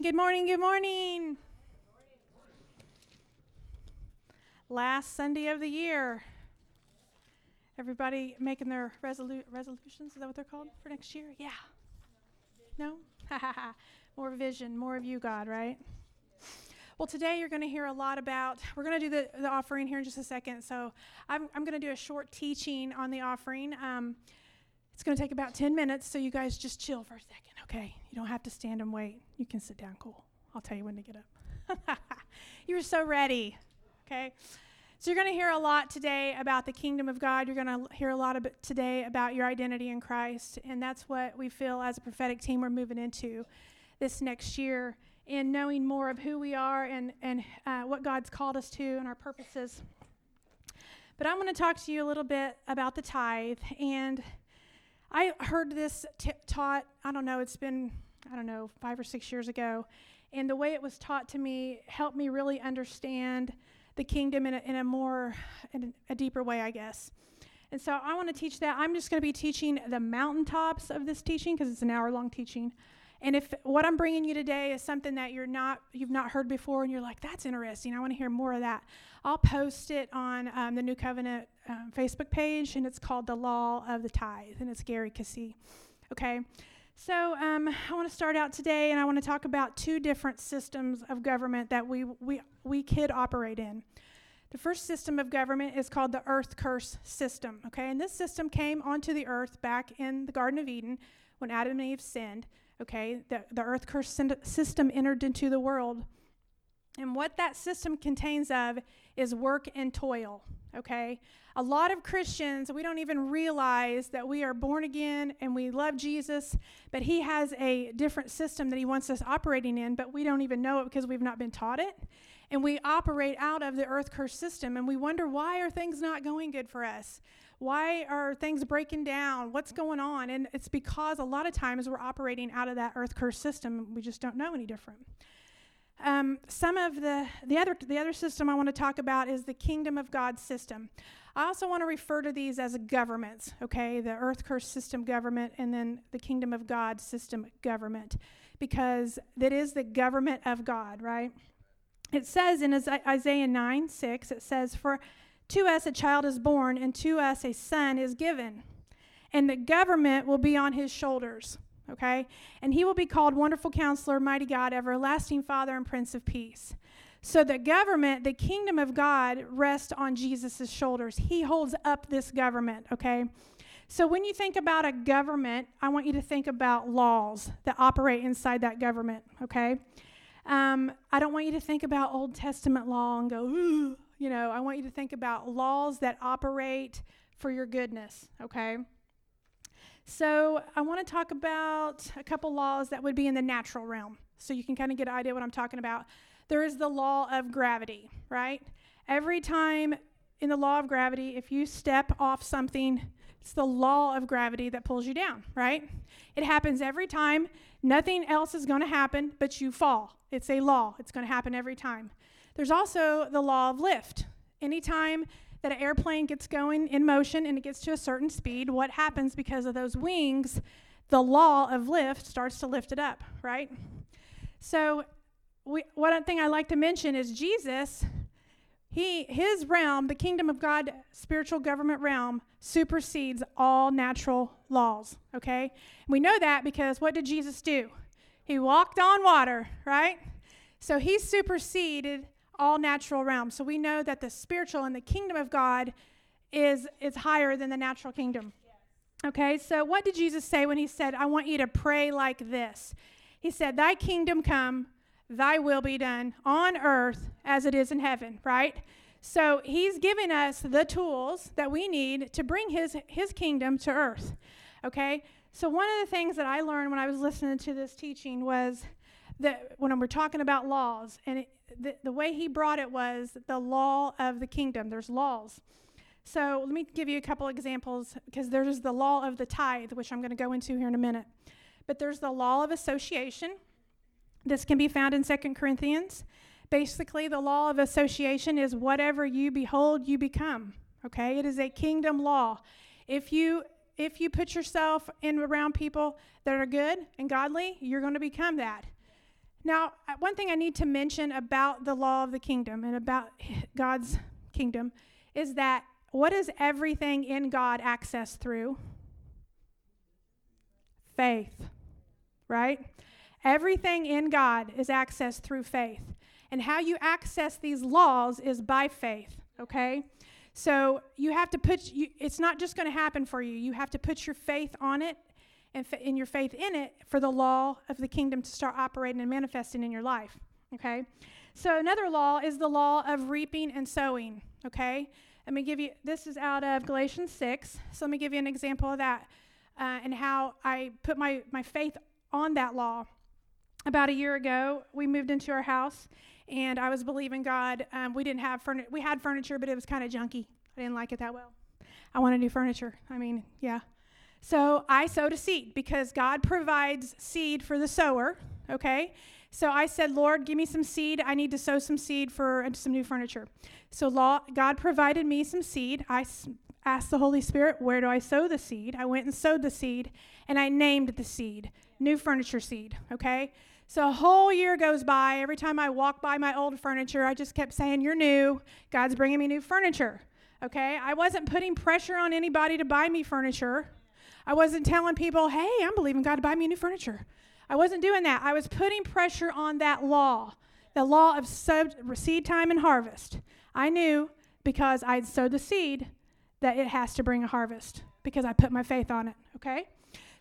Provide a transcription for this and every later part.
Good morning, good morning. Last Sunday of the year. Everybody making their resolu- resolutions? Is that what they're called for next year? Yeah. No? more vision, more of you, God, right? Well, today you're going to hear a lot about, we're going to do the, the offering here in just a second. So I'm, I'm going to do a short teaching on the offering. Um, it's going to take about 10 minutes, so you guys just chill for a second, okay? You don't have to stand and wait. You can sit down cool. I'll tell you when to get up. you're so ready, okay? So, you're going to hear a lot today about the kingdom of God. You're going to hear a lot of today about your identity in Christ. And that's what we feel as a prophetic team we're moving into this next year in knowing more of who we are and, and uh, what God's called us to and our purposes. But I'm going to talk to you a little bit about the tithe. And I heard this t- taught, I don't know, it's been, I don't know, five or six years ago. And the way it was taught to me helped me really understand the kingdom in a, in a more, in a deeper way, I guess. And so I want to teach that. I'm just going to be teaching the mountaintops of this teaching because it's an hour long teaching. And if what I'm bringing you today is something that you're not, you've not heard before, and you're like, "That's interesting. I want to hear more of that," I'll post it on um, the New Covenant um, Facebook page, and it's called "The Law of the Tithe," and it's Gary Keesee. Okay, so um, I want to start out today, and I want to talk about two different systems of government that we we we could operate in. The first system of government is called the earth curse system. Okay, and this system came onto the earth back in the Garden of Eden when Adam and Eve sinned okay? The, the earth curse system entered into the world. And what that system contains of is work and toil, okay? A lot of Christians, we don't even realize that we are born again and we love Jesus, but He has a different system that He wants us operating in, but we don't even know it because we've not been taught it. And we operate out of the earth curse system and we wonder why are things not going good for us? Why are things breaking down? What's going on? And it's because a lot of times we're operating out of that earth curse system. We just don't know any different. Um, some of the the other the other system I want to talk about is the kingdom of God system. I also want to refer to these as governments. Okay, the earth curse system government, and then the kingdom of God system government, because that is the government of God, right? It says in Isaiah 9 6, it says, For to us a child is born, and to us a son is given. And the government will be on his shoulders, okay? And he will be called Wonderful Counselor, Mighty God, Everlasting Father, and Prince of Peace. So the government, the kingdom of God, rests on Jesus' shoulders. He holds up this government, okay? So when you think about a government, I want you to think about laws that operate inside that government, okay? Um, I don't want you to think about Old Testament law and go, ooh, you know, I want you to think about laws that operate for your goodness, okay? So, I want to talk about a couple laws that would be in the natural realm so you can kind of get an idea what I'm talking about. There is the law of gravity, right? Every time in the law of gravity, if you step off something, it's the law of gravity that pulls you down, right? It happens every time. Nothing else is going to happen, but you fall. It's a law. It's going to happen every time. There's also the law of lift. Anytime that an airplane gets going in motion and it gets to a certain speed, what happens because of those wings? The law of lift starts to lift it up, right? So, we, one thing I like to mention is Jesus. He, his realm, the kingdom of God, spiritual government realm, supersedes all natural laws. Okay, we know that because what did Jesus do? He walked on water, right? So he superseded all natural realms. So we know that the spiritual and the kingdom of God is is higher than the natural kingdom. Okay? So what did Jesus say when he said, "I want you to pray like this?" He said, "Thy kingdom come, thy will be done on earth as it is in heaven," right? So he's giving us the tools that we need to bring his his kingdom to earth. Okay? So one of the things that I learned when I was listening to this teaching was that when we're talking about laws, and it, the, the way he brought it was the law of the kingdom. There's laws. So let me give you a couple examples because there's the law of the tithe, which I'm going to go into here in a minute. But there's the law of association. This can be found in Second Corinthians. Basically, the law of association is whatever you behold, you become. Okay? It is a kingdom law. If you if you put yourself in around people that are good and godly, you're going to become that. Now, uh, one thing I need to mention about the law of the kingdom and about God's kingdom is that what is everything in God access through? Faith, right? Everything in God is accessed through faith. And how you access these laws is by faith, okay? So you have to put, you, it's not just going to happen for you. You have to put your faith on it and your faith in it for the law of the kingdom to start operating and manifesting in your life, okay? So another law is the law of reaping and sowing, okay? Let me give you, this is out of Galatians 6. So let me give you an example of that uh, and how I put my, my faith on that law. About a year ago, we moved into our house and I was believing God. Um, we didn't have furniture. We had furniture, but it was kind of junky. I didn't like it that well. I wanted new furniture. I mean, yeah. So I sowed a seed because God provides seed for the sower. Okay. So I said, Lord, give me some seed. I need to sow some seed for uh, some new furniture. So law, God provided me some seed. I asked the Holy Spirit, where do I sow the seed? I went and sowed the seed, and I named the seed, new furniture seed. Okay. So a whole year goes by. Every time I walk by my old furniture, I just kept saying, You're new. God's bringing me new furniture. Okay? I wasn't putting pressure on anybody to buy me furniture. I wasn't telling people, Hey, I'm believing God to buy me new furniture. I wasn't doing that. I was putting pressure on that law, the law of seed time and harvest. I knew because I'd sowed the seed that it has to bring a harvest because I put my faith on it. Okay?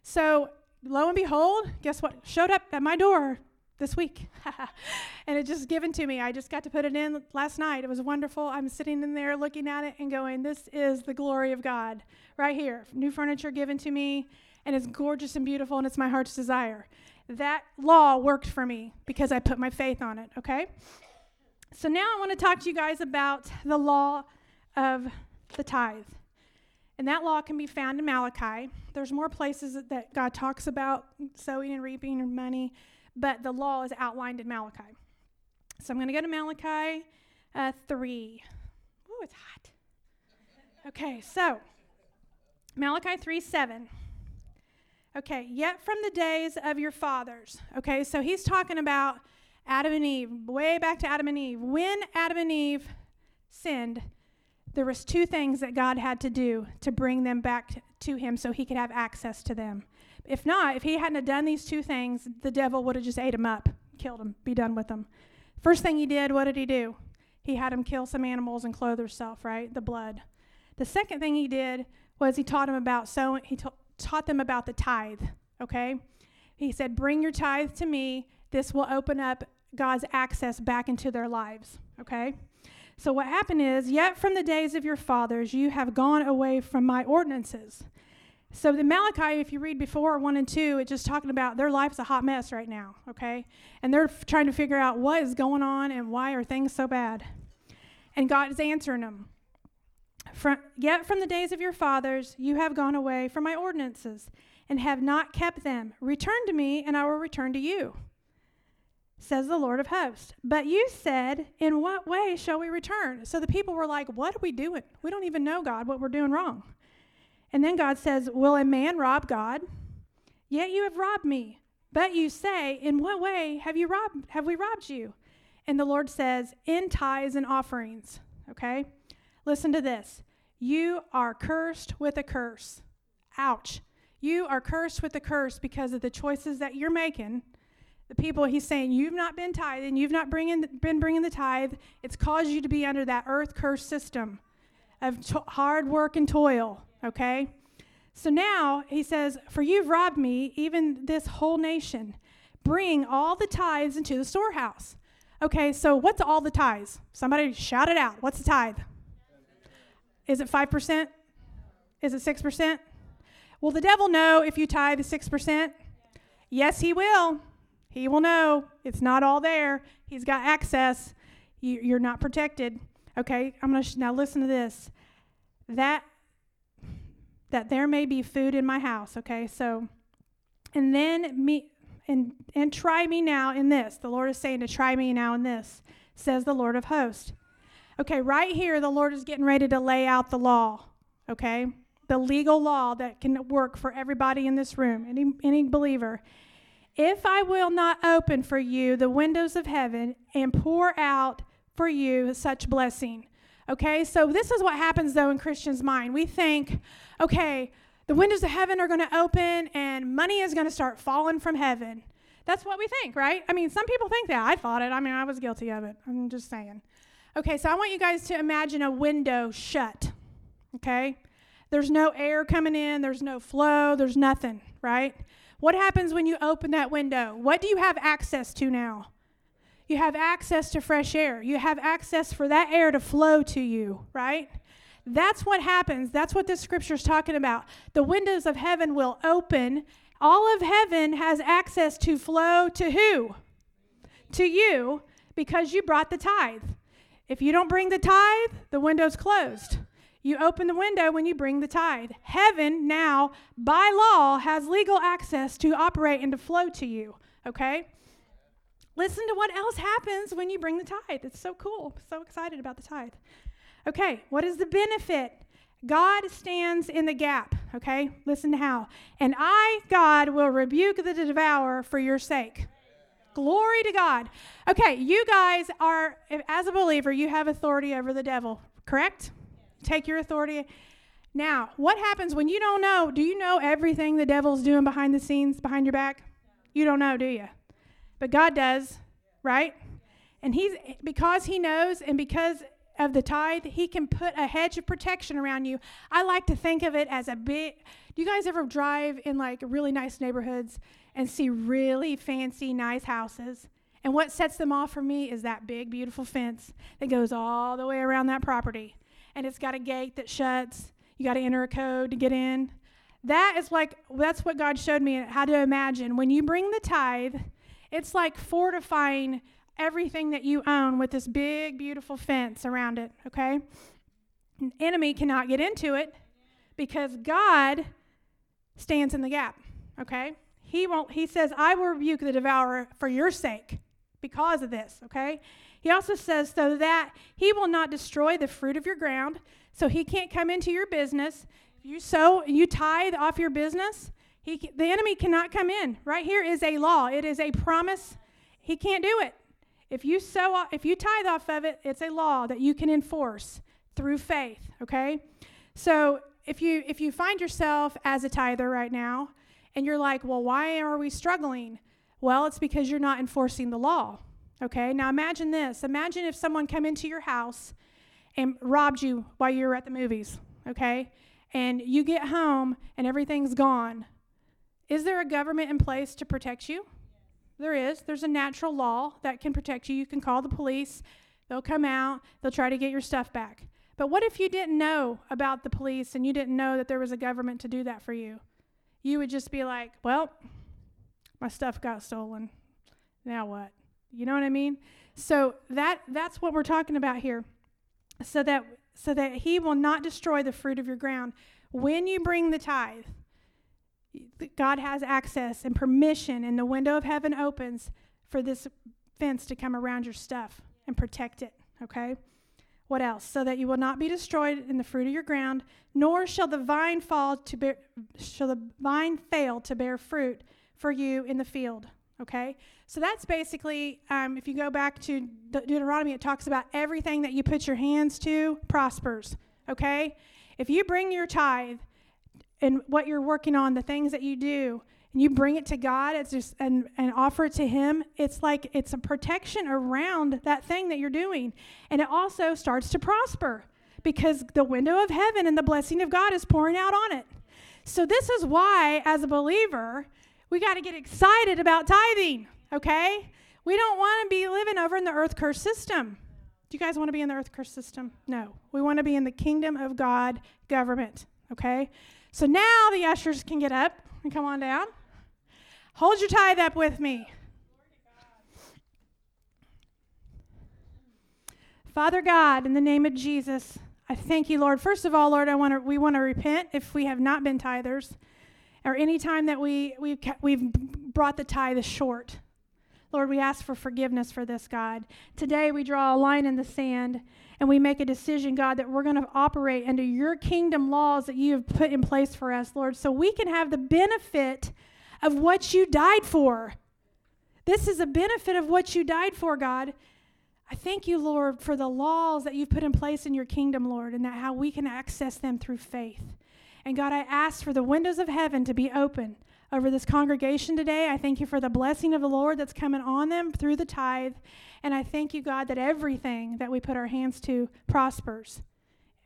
So lo and behold, guess what? Showed up at my door this week. and it just given to me. I just got to put it in last night. It was wonderful. I'm sitting in there looking at it and going, This is the glory of God right here. New furniture given to me, and it's gorgeous and beautiful, and it's my heart's desire. That law worked for me because I put my faith on it, okay? So now I want to talk to you guys about the law of the tithe. And that law can be found in Malachi. There's more places that God talks about sowing and reaping and money, but the law is outlined in Malachi. So I'm going to go to Malachi uh, 3. Ooh, it's hot. Okay, so Malachi 3 7. Okay, yet from the days of your fathers. Okay, so he's talking about Adam and Eve, way back to Adam and Eve. When Adam and Eve sinned, there was two things that God had to do to bring them back to him so he could have access to them. If not, if he hadn't have done these two things, the devil would have just ate him up, killed him, be done with him. First thing he did, what did he do? He had him kill some animals and clothe herself, right? The blood. The second thing he did was he taught him about sowing, he ta- taught them about the tithe, okay? He said, Bring your tithe to me. This will open up God's access back into their lives, okay? So what happened is, yet from the days of your fathers you have gone away from my ordinances. So the Malachi, if you read before one and two, it's just talking about their life's a hot mess right now, okay? And they're f- trying to figure out what is going on and why are things so bad. And God is answering them. From, yet from the days of your fathers you have gone away from my ordinances and have not kept them. Return to me, and I will return to you says the Lord of hosts. But you said, In what way shall we return? So the people were like, What are we doing? We don't even know, God, what we're doing wrong. And then God says, Will a man rob God? Yet you have robbed me. But you say, In what way have you robbed have we robbed you? And the Lord says, In tithes and offerings. Okay? Listen to this. You are cursed with a curse. Ouch. You are cursed with a curse because of the choices that you're making the people he's saying you've not been tithing you've not bringing, been bringing the tithe it's caused you to be under that earth curse system of hard work and toil okay? So now he says for you've robbed me even this whole nation. Bring all the tithes into the storehouse. Okay so what's all the tithes? Somebody shout it out. What's the tithe? Is it 5% is it 6% will the devil know if you tithe 6% yes he will. He will know. It's not all there. He's got access. You, are not protected. Okay, I'm going to sh- now listen to this. That that there may be food in my house. Okay, so and then me and and try me now in this. The Lord is saying to try me now in this. Says the Lord of hosts. Okay, right here, the Lord is getting ready to lay out the law. Okay, the legal law that can work for everybody in this room, any any believer. If I will not open for you the windows of heaven and pour out for you such blessing. Okay, so this is what happens though in Christians' mind. We think, okay, the windows of heaven are going to open and money is going to start falling from heaven. That's what we think, right? I mean, some people think that. I thought it. I mean, I was guilty of it. I'm just saying. Okay, so I want you guys to imagine a window shut. Okay? There's no air coming in, there's no flow, there's nothing, right? What happens when you open that window? What do you have access to now? You have access to fresh air. You have access for that air to flow to you, right? That's what happens. That's what this scripture is talking about. The windows of heaven will open. All of heaven has access to flow to who? To you because you brought the tithe. If you don't bring the tithe, the window's closed. You open the window when you bring the tithe. Heaven now, by law, has legal access to operate and to flow to you, okay? Listen to what else happens when you bring the tithe. It's so cool. So excited about the tithe. Okay, what is the benefit? God stands in the gap, okay? Listen to how. And I, God, will rebuke the devourer for your sake. Glory to God. Okay, you guys are, as a believer, you have authority over the devil, correct? Take your authority. Now, what happens when you don't know? Do you know everything the devil's doing behind the scenes, behind your back? You don't know, do you? But God does, right? And he's because he knows and because of the tithe, he can put a hedge of protection around you. I like to think of it as a big. Do you guys ever drive in like really nice neighborhoods and see really fancy, nice houses? And what sets them off for me is that big, beautiful fence that goes all the way around that property. And it's got a gate that shuts. You got to enter a code to get in. That is like, that's what God showed me how to imagine. When you bring the tithe, it's like fortifying everything that you own with this big, beautiful fence around it, okay? An enemy cannot get into it because God stands in the gap, okay? He won't he says, "I will rebuke the devourer for your sake because of this," okay? He also says so that he will not destroy the fruit of your ground, so he can't come into your business. If you sow, you tithe off your business, he, the enemy cannot come in. Right here is a law. It is a promise. He can't do it. If you sow, if you tithe off of it, it's a law that you can enforce through faith. Okay, so if you if you find yourself as a tither right now, and you're like, well, why are we struggling? Well, it's because you're not enforcing the law. Okay, now imagine this. Imagine if someone come into your house and robbed you while you were at the movies. Okay, and you get home and everything's gone. Is there a government in place to protect you? There is. There's a natural law that can protect you. You can call the police, they'll come out, they'll try to get your stuff back. But what if you didn't know about the police and you didn't know that there was a government to do that for you? You would just be like, well, my stuff got stolen. Now what? You know what I mean? So that that's what we're talking about here. So that so that he will not destroy the fruit of your ground. When you bring the tithe, God has access and permission, and the window of heaven opens for this fence to come around your stuff and protect it. Okay? What else? So that you will not be destroyed in the fruit of your ground, nor shall the vine fall to bear, shall the vine fail to bear fruit for you in the field. Okay? So that's basically, um, if you go back to De- Deuteronomy, it talks about everything that you put your hands to prospers. Okay? If you bring your tithe, and what you're working on, the things that you do, and you bring it to God it's just and, and offer it to Him, it's like it's a protection around that thing that you're doing. And it also starts to prosper because the window of heaven and the blessing of God is pouring out on it. So, this is why, as a believer, we got to get excited about tithing, okay? We don't want to be living over in the earth curse system. Do you guys want to be in the earth curse system? No. We want to be in the kingdom of God government, okay? So now the ushers can get up and come on down. Hold your tithe up with me. Father God, in the name of Jesus, I thank you, Lord. First of all, Lord, I want to we want to repent if we have not been tithers, or any time that we we've we've brought the tithe short. Lord, we ask for forgiveness for this, God. Today we draw a line in the sand and we make a decision, God, that we're going to operate under your kingdom laws that you have put in place for us, Lord, so we can have the benefit of what you died for. This is a benefit of what you died for, God. I thank you, Lord, for the laws that you've put in place in your kingdom, Lord, and that how we can access them through faith. And God, I ask for the windows of heaven to be open over this congregation today. I thank you for the blessing of the Lord that's coming on them through the tithe. And I thank you, God, that everything that we put our hands to prospers.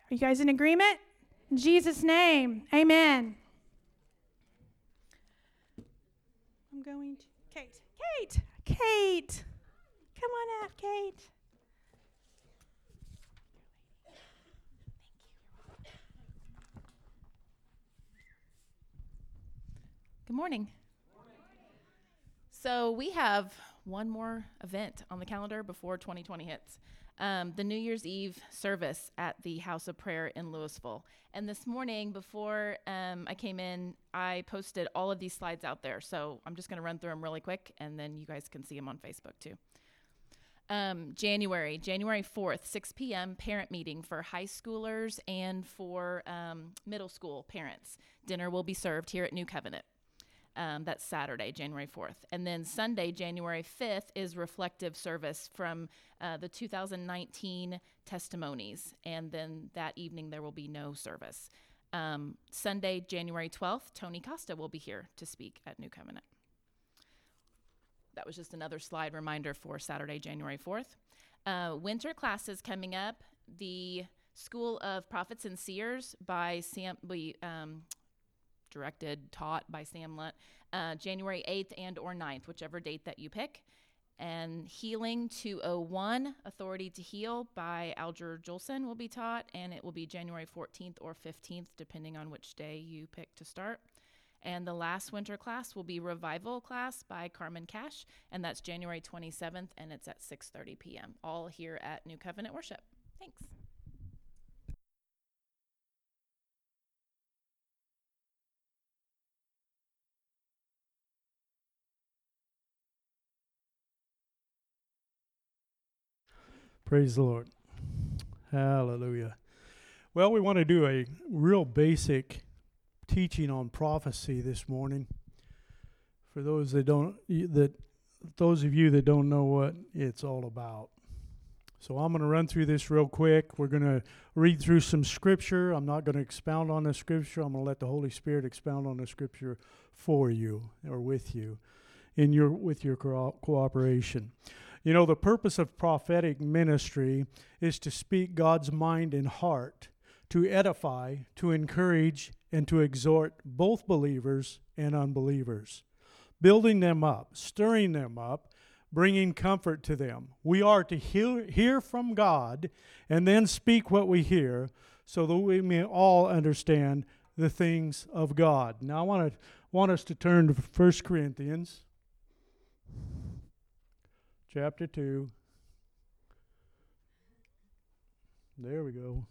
Are you guys in agreement? In Jesus' name, amen. I'm going to Kate. Kate, Kate. Come on out, Kate. Good morning. So we have one more event on the calendar before 2020 hits. Um, the New Year's Eve service at the House of Prayer in Louisville. And this morning, before um, I came in, I posted all of these slides out there. So I'm just going to run through them really quick, and then you guys can see them on Facebook too. Um, January, January 4th, 6 p.m., parent meeting for high schoolers and for um, middle school parents. Dinner will be served here at New Covenant. Um, that's Saturday, January 4th. And then Sunday, January 5th, is reflective service from uh, the 2019 testimonies. And then that evening, there will be no service. Um, Sunday, January 12th, Tony Costa will be here to speak at New Covenant. That was just another slide reminder for Saturday, January 4th. Uh, winter classes coming up. The School of Prophets and Seers by Sam, we, um, directed, taught by Sam Lunt, uh, January 8th and or 9th, whichever date that you pick. And Healing 201, Authority to Heal by Alger Jolson will be taught, and it will be January 14th or 15th, depending on which day you pick to start. And the last winter class will be Revival class by Carmen Cash, and that's January 27th, and it's at 6:30 p.m. All here at New Covenant Worship. Thanks. Praise the Lord. Hallelujah. Well, we want to do a real basic teaching on prophecy this morning. For those that don't that those of you that don't know what it's all about. So I'm going to run through this real quick. We're going to read through some scripture. I'm not going to expound on the scripture. I'm going to let the Holy Spirit expound on the scripture for you or with you in your with your co- cooperation. You know, the purpose of prophetic ministry is to speak God's mind and heart, to edify, to encourage, and to exhort both believers and unbelievers, building them up, stirring them up, bringing comfort to them. We are to hear, hear from God and then speak what we hear so that we may all understand the things of God. Now, I want, to, want us to turn to 1 Corinthians chapter 2. There we go.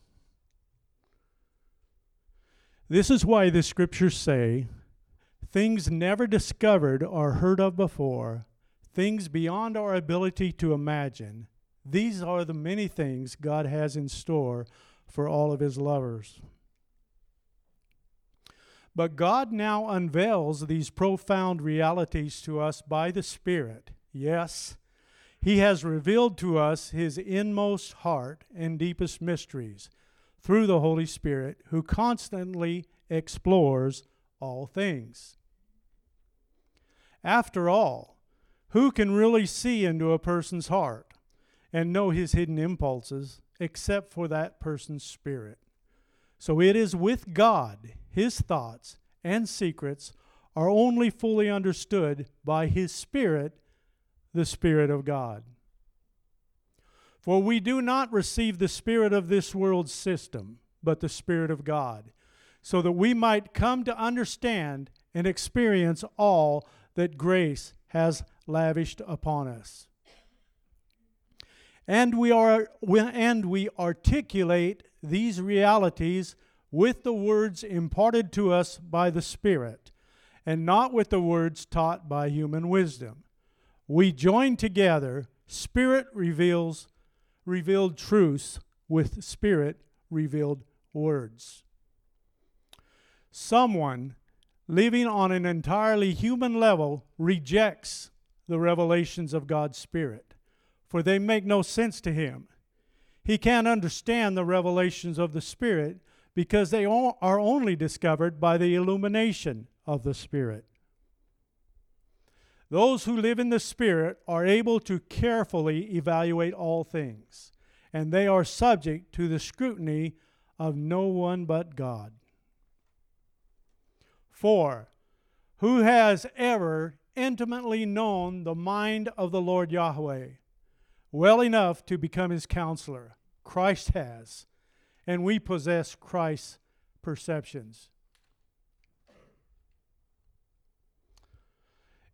This is why the scriptures say things never discovered or heard of before, things beyond our ability to imagine. These are the many things God has in store for all of his lovers. But God now unveils these profound realities to us by the Spirit. Yes, he has revealed to us his inmost heart and deepest mysteries through the Holy Spirit, who constantly explores all things. After all, who can really see into a person's heart and know his hidden impulses except for that person's spirit? So it is with God, his thoughts and secrets are only fully understood by his Spirit the Spirit of God. For we do not receive the Spirit of this world system, but the Spirit of God, so that we might come to understand and experience all that grace has lavished upon us. And we, are, and we articulate these realities with the words imparted to us by the Spirit, and not with the words taught by human wisdom we join together spirit reveals revealed truths with spirit revealed words someone living on an entirely human level rejects the revelations of God's Spirit, for they make no sense to him. He can't understand the revelations of the Spirit because they are only discovered by the illumination of the Spirit. Those who live in the Spirit are able to carefully evaluate all things, and they are subject to the scrutiny of no one but God. 4. Who has ever intimately known the mind of the Lord Yahweh well enough to become his counselor? Christ has, and we possess Christ's perceptions.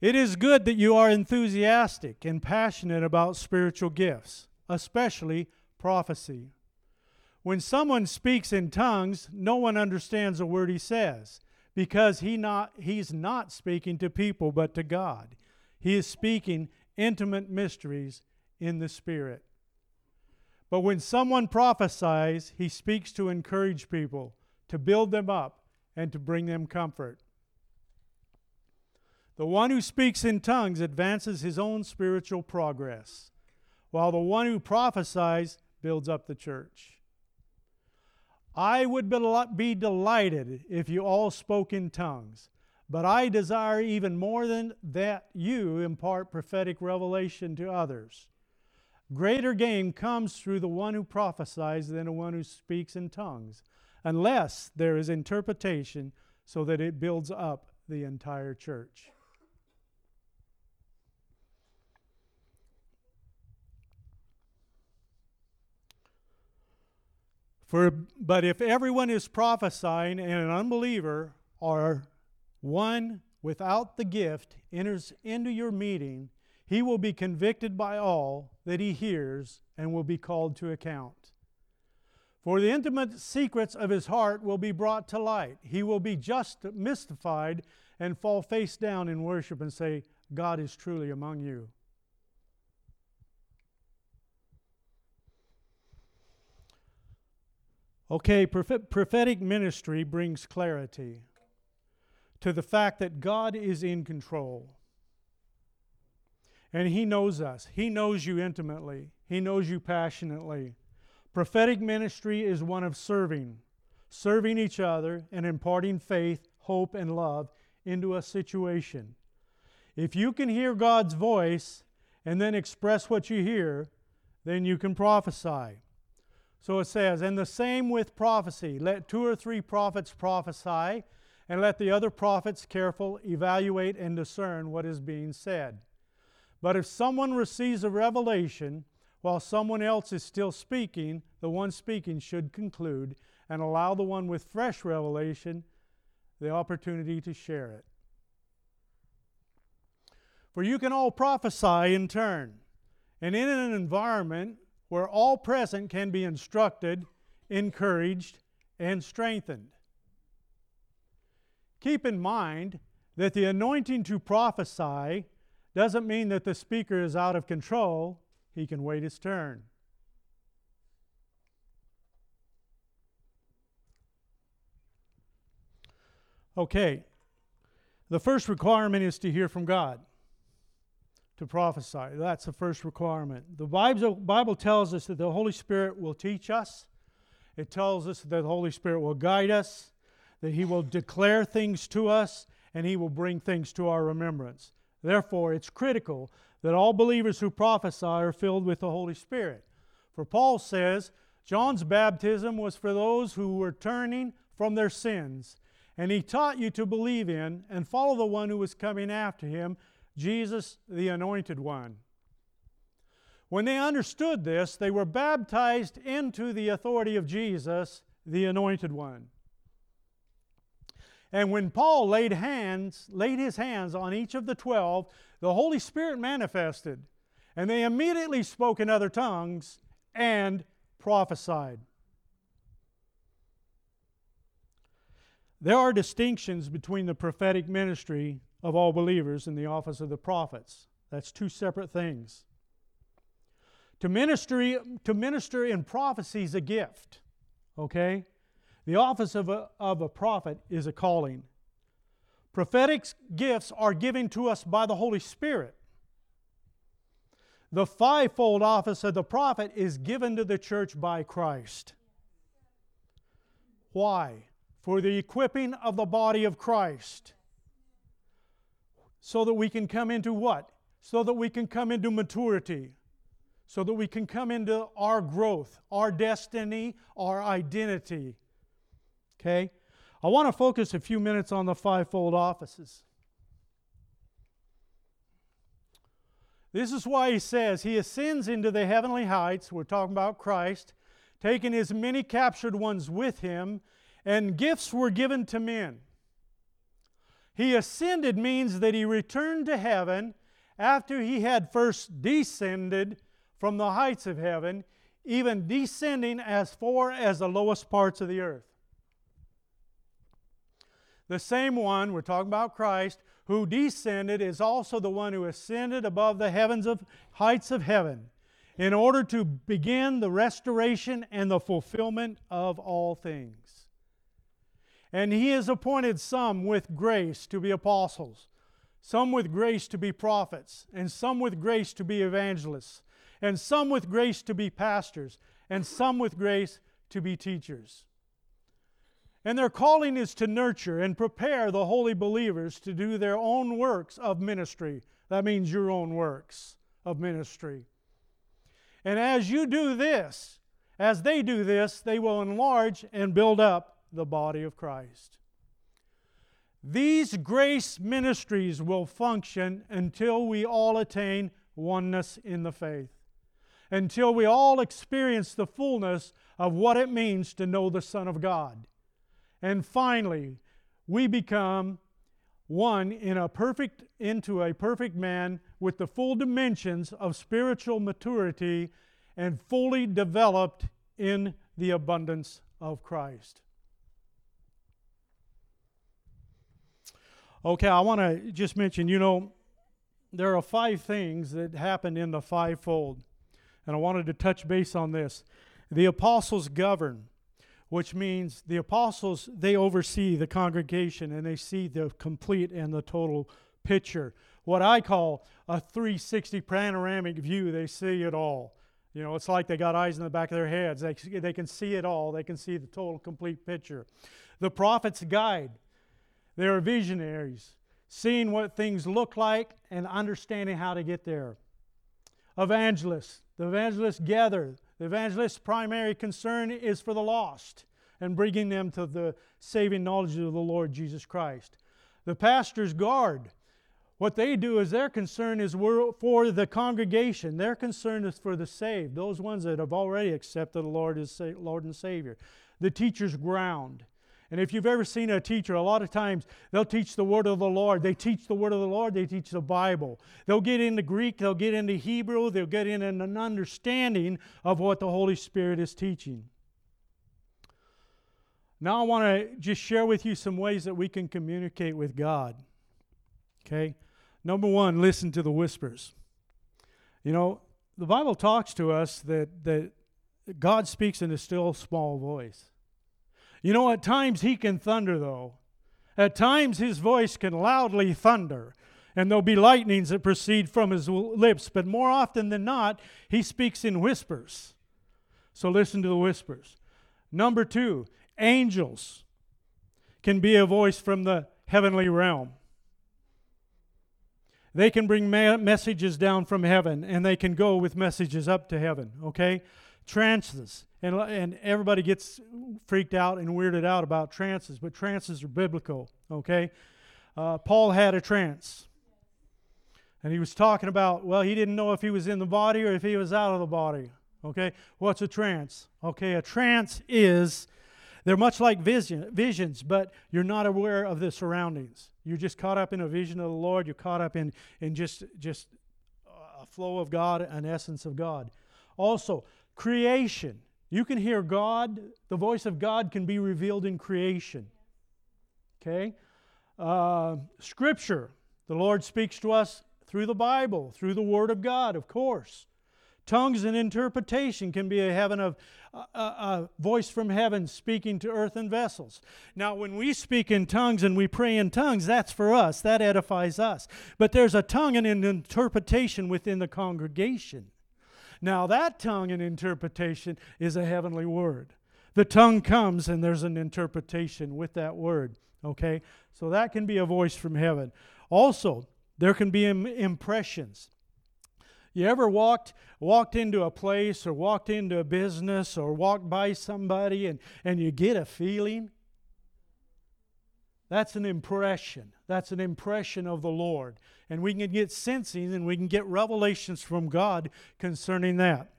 It is good that you are enthusiastic and passionate about spiritual gifts, especially prophecy. When someone speaks in tongues, no one understands a word he says because he not, he's not speaking to people but to God. He is speaking intimate mysteries in the Spirit. But when someone prophesies, he speaks to encourage people, to build them up, and to bring them comfort. The one who speaks in tongues advances his own spiritual progress, while the one who prophesies builds up the church. I would be delighted if you all spoke in tongues, but I desire even more than that you impart prophetic revelation to others. Greater gain comes through the one who prophesies than the one who speaks in tongues, unless there is interpretation so that it builds up the entire church. For, but if everyone is prophesying and an unbeliever or one without the gift enters into your meeting, he will be convicted by all that he hears and will be called to account. For the intimate secrets of his heart will be brought to light. He will be just mystified and fall face down in worship and say, God is truly among you. Okay, prophetic ministry brings clarity to the fact that God is in control. And He knows us. He knows you intimately, He knows you passionately. Prophetic ministry is one of serving, serving each other and imparting faith, hope, and love into a situation. If you can hear God's voice and then express what you hear, then you can prophesy. So it says, and the same with prophecy. Let two or three prophets prophesy, and let the other prophets careful evaluate and discern what is being said. But if someone receives a revelation while someone else is still speaking, the one speaking should conclude and allow the one with fresh revelation the opportunity to share it. For you can all prophesy in turn. And in an environment where all present can be instructed, encouraged, and strengthened. Keep in mind that the anointing to prophesy doesn't mean that the speaker is out of control, he can wait his turn. Okay, the first requirement is to hear from God to prophesy. That's the first requirement. The Bible, tells us that the Holy Spirit will teach us, it tells us that the Holy Spirit will guide us, that He will declare things to us, and He will bring things to our remembrance. Therefore, it's critical that all believers who prophesy are filled with the Holy Spirit. For Paul says, John's baptism was for those who were turning from their sins, and he taught you to believe in and follow the one who was coming after him Jesus, the Anointed One. When they understood this, they were baptized into the authority of Jesus, the Anointed One. And when Paul laid hands, laid his hands on each of the twelve, the Holy Spirit manifested, and they immediately spoke in other tongues and prophesied. There are distinctions between the prophetic ministry of all believers in the office of the prophets. That's two separate things. To minister, to minister in prophecy is a gift, okay? The office of a, of a prophet is a calling. Prophetic gifts are given to us by the Holy Spirit, The fivefold office of the prophet is given to the church by Christ. Why? For the equipping of the body of Christ. So that we can come into what? So that we can come into maturity. So that we can come into our growth, our destiny, our identity. Okay? I want to focus a few minutes on the fivefold offices. This is why he says he ascends into the heavenly heights. We're talking about Christ, taking his many captured ones with him, and gifts were given to men. He ascended means that he returned to heaven after he had first descended from the heights of heaven, even descending as far as the lowest parts of the earth. The same one, we're talking about Christ, who descended is also the one who ascended above the heavens of heights of heaven in order to begin the restoration and the fulfillment of all things. And he has appointed some with grace to be apostles, some with grace to be prophets, and some with grace to be evangelists, and some with grace to be pastors, and some with grace to be teachers. And their calling is to nurture and prepare the holy believers to do their own works of ministry. That means your own works of ministry. And as you do this, as they do this, they will enlarge and build up the body of Christ. These grace ministries will function until we all attain oneness in the faith, until we all experience the fullness of what it means to know the Son of God. And finally, we become one in a perfect into a perfect man with the full dimensions of spiritual maturity and fully developed in the abundance of Christ. Okay, I want to just mention, you know, there are five things that happened in the fivefold. And I wanted to touch base on this. The apostles govern which means the apostles they oversee the congregation and they see the complete and the total picture what i call a 360 panoramic view they see it all you know it's like they got eyes in the back of their heads they, they can see it all they can see the total complete picture the prophets guide they're visionaries seeing what things look like and understanding how to get there evangelists the evangelists gather the evangelist's primary concern is for the lost and bringing them to the saving knowledge of the Lord Jesus Christ. The pastors guard. What they do is their concern is for the congregation. Their concern is for the saved, those ones that have already accepted the Lord as Lord and Savior. The teacher's ground. And if you've ever seen a teacher, a lot of times they'll teach the word of the Lord. They teach the word of the Lord, they teach the Bible. They'll get into Greek, they'll get into Hebrew, they'll get in an understanding of what the Holy Spirit is teaching. Now, I want to just share with you some ways that we can communicate with God. Okay? Number one, listen to the whispers. You know, the Bible talks to us that, that God speaks in a still small voice. You know, at times he can thunder, though. At times his voice can loudly thunder, and there'll be lightnings that proceed from his lips, but more often than not, he speaks in whispers. So listen to the whispers. Number two, angels can be a voice from the heavenly realm. They can bring ma- messages down from heaven, and they can go with messages up to heaven, okay? Trances and, and everybody gets freaked out and weirded out about trances, but trances are biblical, okay? Uh, Paul had a trance. And he was talking about, well, he didn't know if he was in the body or if he was out of the body. Okay? What's a trance? Okay, a trance is, they're much like vision, visions, but you're not aware of the surroundings. You're just caught up in a vision of the Lord. You're caught up in, in just, just a flow of God, an essence of God. Also, creation. You can hear God, the voice of God can be revealed in creation. Okay? Uh, scripture. The Lord speaks to us through the Bible, through the Word of God, of course. Tongues and interpretation can be a heaven of a, a, voice from heaven speaking to earthen vessels. Now, when we speak in tongues and we pray in tongues, that's for us. That edifies us. But there's a tongue and an interpretation within the congregation. Now, that tongue and interpretation is a heavenly word. The tongue comes and there's an interpretation with that word. Okay? So that can be a voice from heaven. Also, there can be Im- impressions. You ever walked walked into a place or walked into a business or walked by somebody and, and you get a feeling? That's an impression. That's an impression of the Lord. And we can get sensing and we can get revelations from God concerning that.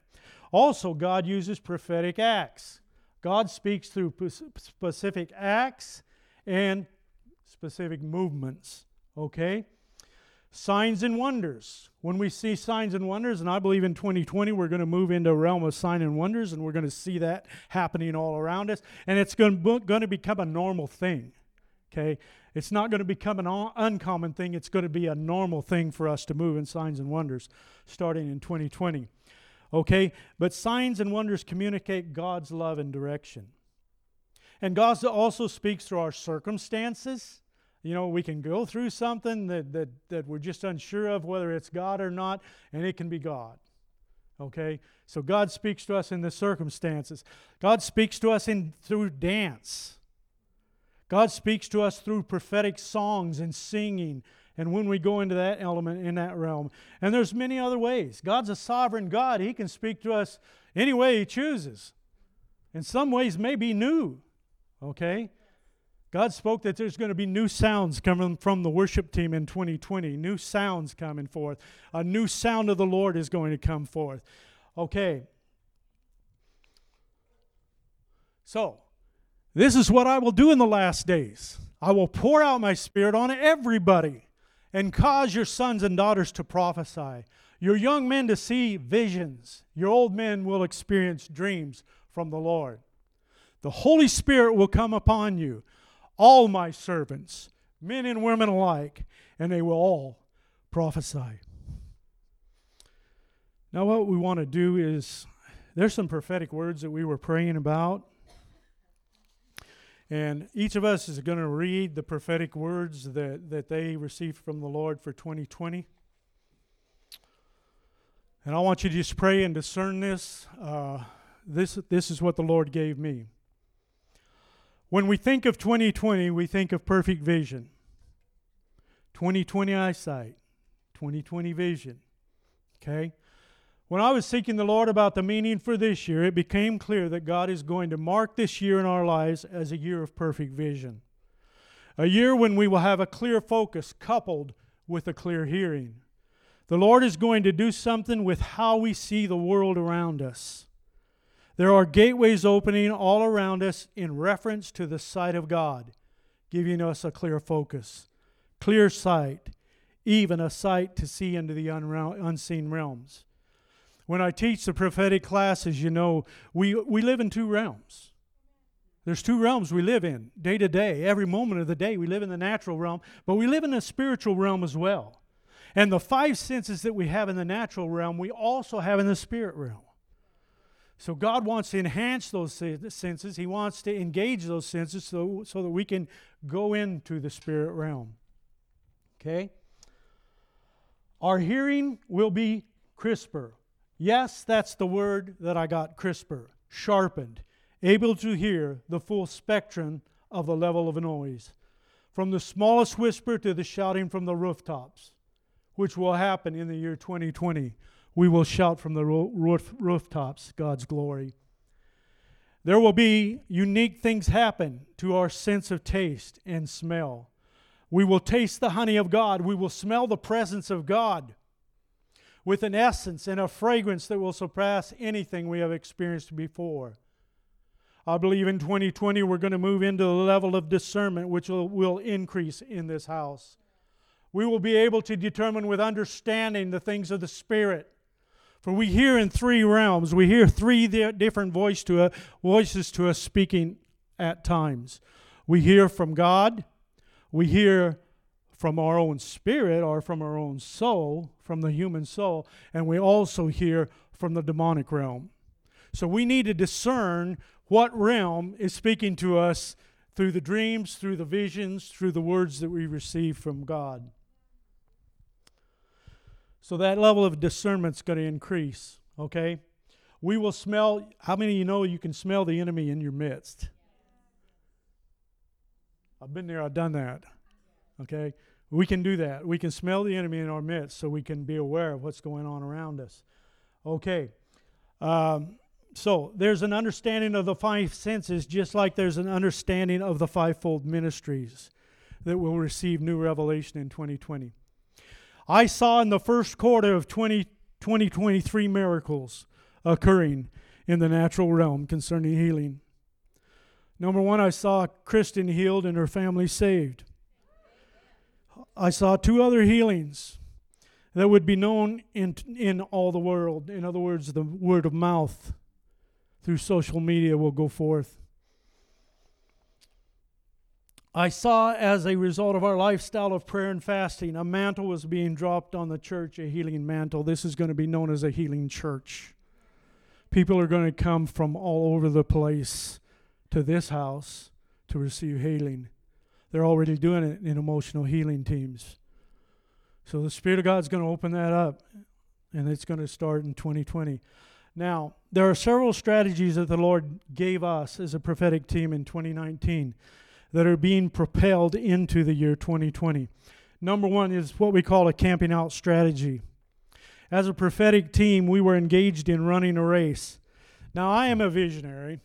Also, God uses prophetic acts. God speaks through specific acts and specific movements. Okay? Signs and wonders. When we see signs and wonders, and I believe in 2020 we're going to move into a realm of sign and wonders, and we're going to see that happening all around us, and it's going to, going to become a normal thing. Okay? It's not going to become an uncommon thing, it's going to be a normal thing for us to move in signs and wonders starting in 2020. Okay? But signs and wonders communicate God's love and direction. And God also speaks through our circumstances you know, we can go through something that, that, that we're just unsure of whether it's God or not, and it can be God. Okay? So God speaks to us in the circumstances. God speaks to us in through dance. God speaks to us through prophetic songs and singing. And when we go into that element in that realm, and there's many other ways. God's a sovereign God. He can speak to us any way He chooses. In some ways, may be new. Okay? God spoke that there's going to be new sounds coming from the worship team in 2020, new sounds coming forth. A new sound of the Lord is going to come forth. Okay. So, this is what I will do in the last days I will pour out my spirit on everybody and cause your sons and daughters to prophesy, your young men to see visions, your old men will experience dreams from the Lord. The Holy Spirit will come upon you all my servants, men and women alike, and they will all prophesy. Now, what we want to do is there's some prophetic words that we were praying about. And each of us is going to read the prophetic words that, that they received from the Lord for 2020. And I want you to just pray and discern this. Uh, this, this is what the Lord gave me. When we think of 2020, we think of perfect vision. 2020 eyesight, 2020 vision. Okay? When I was seeking the Lord about the meaning for this year, it became clear that God is going to mark this year in our lives as a year of perfect vision. A year when we will have a clear focus coupled with a clear hearing. The Lord is going to do something with how we see the world around us. There are gateways opening all around us in reference to the sight of God, giving us a clear focus, clear sight, even a sight to see into the unseen realms. When I teach the prophetic classes, you know, we, we live in two realms. There's two realms we live in day to day. Every moment of the day, we live in the natural realm, but we live in the spiritual realm as well. And the five senses that we have in the natural realm, we also have in the spirit realm. So God wants to enhance those senses. He wants to engage those senses so, so that we can go into the spirit realm. Okay? Our hearing will be crisper. Yes, that's the word that I got crisper, sharpened, able to hear the full spectrum of the level of noise, from the smallest whisper to the shouting from the rooftops, which will happen in the year 2020 we will shout from the roof, rooftops God's glory. There will be unique things happen to our sense of taste and smell. We will taste the honey of God. We will smell the presence of God with an essence and a fragrance that will surpass anything we have experienced before. I believe in 2020 we're going to move into the level of discernment which will, will increase in this house. We will be able to determine with understanding the things of the Spirit for we hear in three realms. We hear three different voice to voices to us speaking at times. We hear from God, we hear from our own spirit or from our own soul, from the human soul, and we also hear from the demonic realm. So we need to discern what realm is speaking to us through the dreams, through the visions, through the words that we receive from God. So that level of discernment's going to increase, okay? We will smell, how many of you know you can smell the enemy in your midst? I've been there, I've done that. Okay? We can do that. We can smell the enemy in our midst so we can be aware of what's going on around us. Okay. Um, so there's an understanding of the five senses, just like there's an understanding of the fivefold ministries that will receive new revelation in 2020. I saw in the first quarter of 20, 2023 miracles occurring in the natural realm concerning healing. Number one, I saw Kristen healed and her family saved. I saw two other healings that would be known in, in all the world. In other words, the word of mouth through social media will go forth. I saw as a result of our lifestyle of prayer and fasting, a mantle was being dropped on the church, a healing mantle. This is going to be known as a healing church. People are going to come from all over the place to this house to receive healing. They're already doing it in emotional healing teams. So the Spirit of God's going to open that up, and it's going to start in 2020. Now, there are several strategies that the Lord gave us as a prophetic team in 2019 that are being propelled into the year 2020. Number one is what we call a camping out strategy. As a prophetic team, we were engaged in running a race. Now, I am a visionary,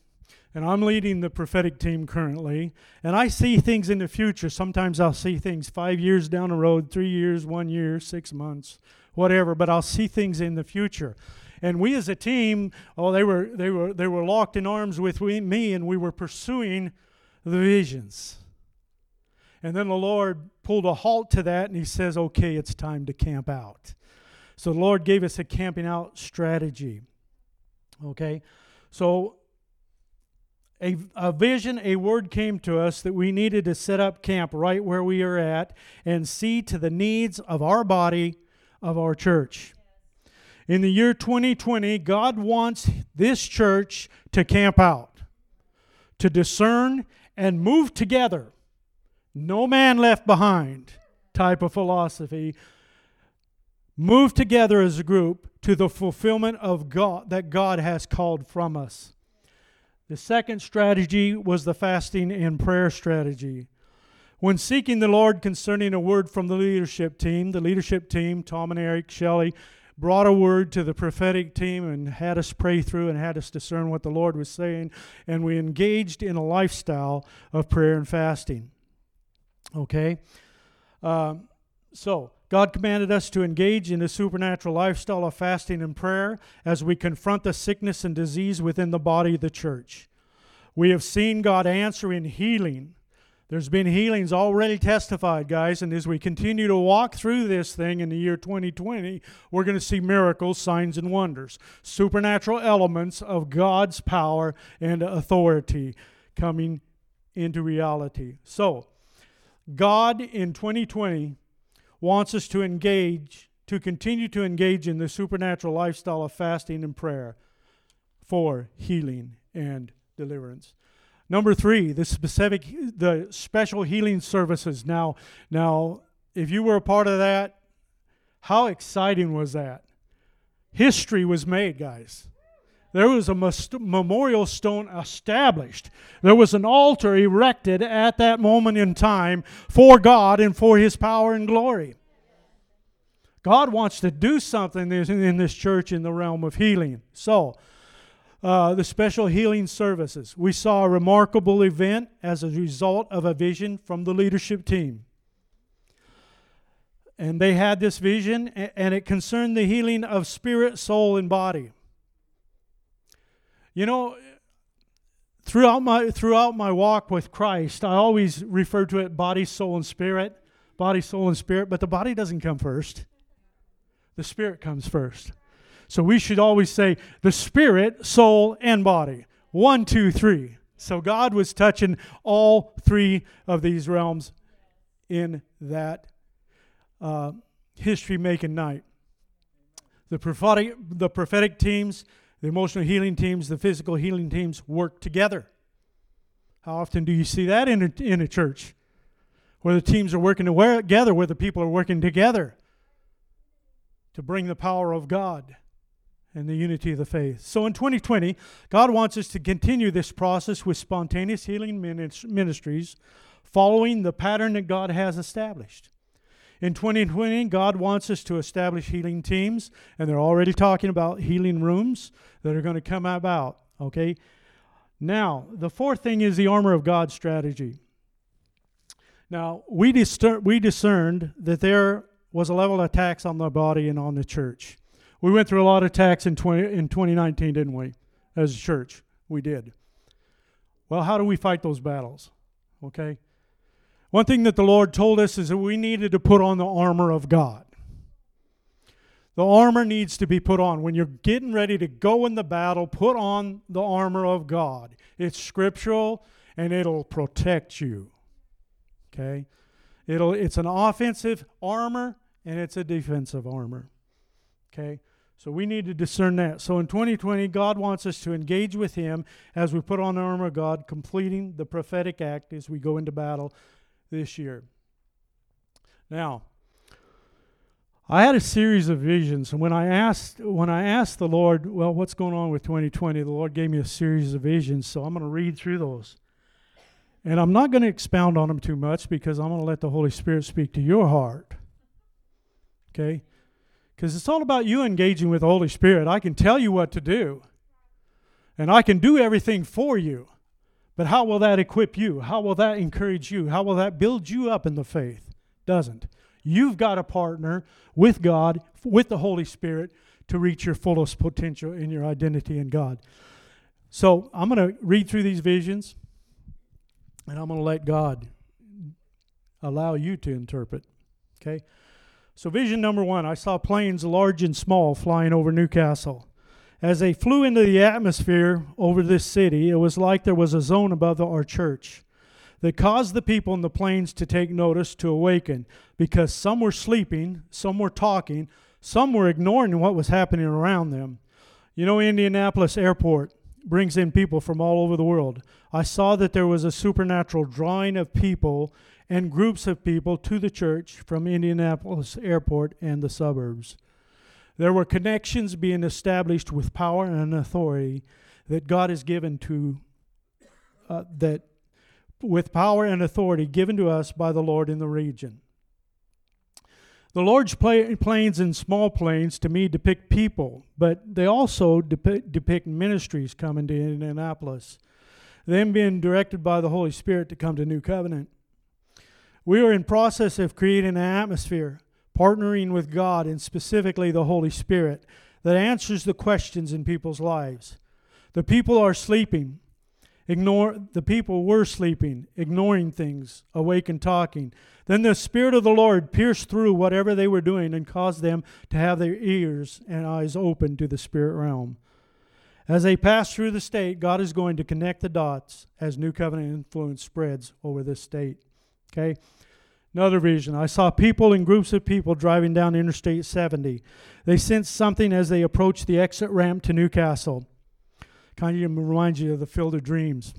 and I'm leading the prophetic team currently, and I see things in the future. Sometimes I'll see things five years down the road, three years, one year, six months, whatever, but I'll see things in the future. And we as a team, oh, they were, they were, they were locked in arms with me, and we were pursuing the visions. And then the Lord pulled a halt to that, and He says, okay, it's time to camp out. So the Lord gave us a camping out strategy. Okay? So a, a vision, a word came to us that we needed to set up camp right where we are at and see to the needs of our body, of our church. In the year 2020, God wants this church to camp out, to discern and move together. No man left behind type of philosophy. Move together as a group to the fulfillment of God that God has called from us. The second strategy was the fasting and prayer strategy. When seeking the Lord concerning a word from the leadership team, the leadership team, Tom and Eric, Shelley, brought a word to the prophetic team and had us pray through and had us discern what the Lord was saying, and we engaged in a lifestyle of prayer and fasting. Okay? Um, so, God commanded us to engage in a supernatural lifestyle of fasting and prayer as we confront the sickness and disease within the body of the church. We have seen God answer in healing. There's been healings already testified, guys, and as we continue to walk through this thing in the year 2020, we're going to see miracles, signs, and wonders, supernatural elements of God's power and authority coming into reality. So, God in 2020 wants us to engage, to continue to engage in the supernatural lifestyle of fasting and prayer for healing and deliverance. Number three, the specific, the special healing services. Now, now, if you were a part of that, how exciting was that? History was made, guys. There was a memorial stone established. There was an altar erected at that moment in time for God and for His power and glory. God wants to do something in this church in the realm of healing. So, uh, the special healing services. We saw a remarkable event as a result of a vision from the leadership team. And they had this vision, and it concerned the healing of spirit, soul, and body. You know, throughout my throughout my walk with Christ, I always refer to it body, soul, and spirit. Body, soul, and spirit, but the body doesn't come first. The spirit comes first. So we should always say the spirit, soul, and body. One, two, three. So God was touching all three of these realms in that uh, history making night. The prophetic, the prophetic teams, the emotional healing teams, the physical healing teams work together. How often do you see that in a, in a church? Where the teams are working together, where the people are working together to bring the power of God and the unity of the faith. So in 2020, God wants us to continue this process with spontaneous healing ministries following the pattern that God has established. In 2020, God wants us to establish healing teams, and they're already talking about healing rooms that are going to come about. Okay? Now, the fourth thing is the armor of God strategy. Now, we, discer- we discerned that there was a level of attacks on the body and on the church. We went through a lot of attacks in, 20, in 2019, didn't we? As a church, we did. Well, how do we fight those battles? Okay? One thing that the Lord told us is that we needed to put on the armor of God. The armor needs to be put on. When you're getting ready to go in the battle, put on the armor of God. It's scriptural and it'll protect you. Okay? It'll it's an offensive armor and it's a defensive armor. Okay? So we need to discern that. So in 2020, God wants us to engage with Him as we put on the armor of God, completing the prophetic act as we go into battle this year. Now, I had a series of visions, and when I asked when I asked the Lord, well, what's going on with 2020? The Lord gave me a series of visions, so I'm going to read through those. And I'm not going to expound on them too much because I'm going to let the Holy Spirit speak to your heart. Okay? Because it's all about you engaging with the Holy Spirit. I can tell you what to do, and I can do everything for you. But how will that equip you? How will that encourage you? How will that build you up in the faith? Doesn't. You've got a partner with God, with the Holy Spirit, to reach your fullest potential in your identity in God. So I'm going to read through these visions, and I'm going to let God allow you to interpret. Okay? So, vision number one I saw planes large and small flying over New Castle. As they flew into the atmosphere over this city, it was like there was a zone above our church that caused the people in the planes to take notice, to awaken, because some were sleeping, some were talking, some were ignoring what was happening around them. You know, Indianapolis Airport brings in people from all over the world. I saw that there was a supernatural drawing of people and groups of people to the church from Indianapolis Airport and the suburbs. There were connections being established with power and authority that God has given to, uh, that with power and authority given to us by the Lord in the region. The large planes and small planes to me depict people, but they also depict, depict ministries coming to Indianapolis, them being directed by the Holy Spirit to come to New Covenant. We are in process of creating an atmosphere, partnering with God and specifically the Holy Spirit that answers the questions in people's lives. The people are sleeping, ignore the people were sleeping, ignoring things, awake and talking. Then the Spirit of the Lord pierced through whatever they were doing and caused them to have their ears and eyes open to the spirit realm. As they pass through the state, God is going to connect the dots as New Covenant influence spreads over this state. Okay? Another vision. I saw people in groups of people driving down Interstate 70. They sensed something as they approached the exit ramp to New Castle. Kind of reminds you of the Field of Dreams.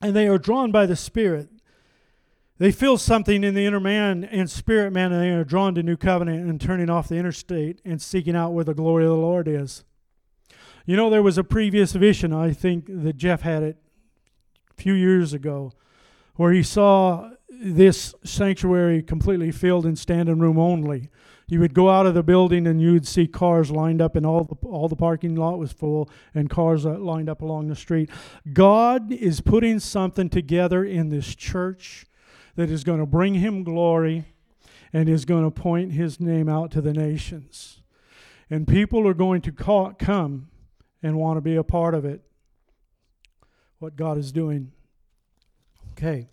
And they are drawn by the Spirit. They feel something in the inner man and spirit man, and they are drawn to New Covenant and turning off the interstate and seeking out where the glory of the Lord is. You know, there was a previous vision, I think, that Jeff had it a few years ago, where he saw this sanctuary completely filled in standing room only. You would go out of the building and you would see cars lined up, and all the all the parking lot was full, and cars uh, lined up along the street. God is putting something together in this church that is going to bring Him glory, and is going to point His name out to the nations, and people are going to call, come and want to be a part of it. What God is doing. Okay.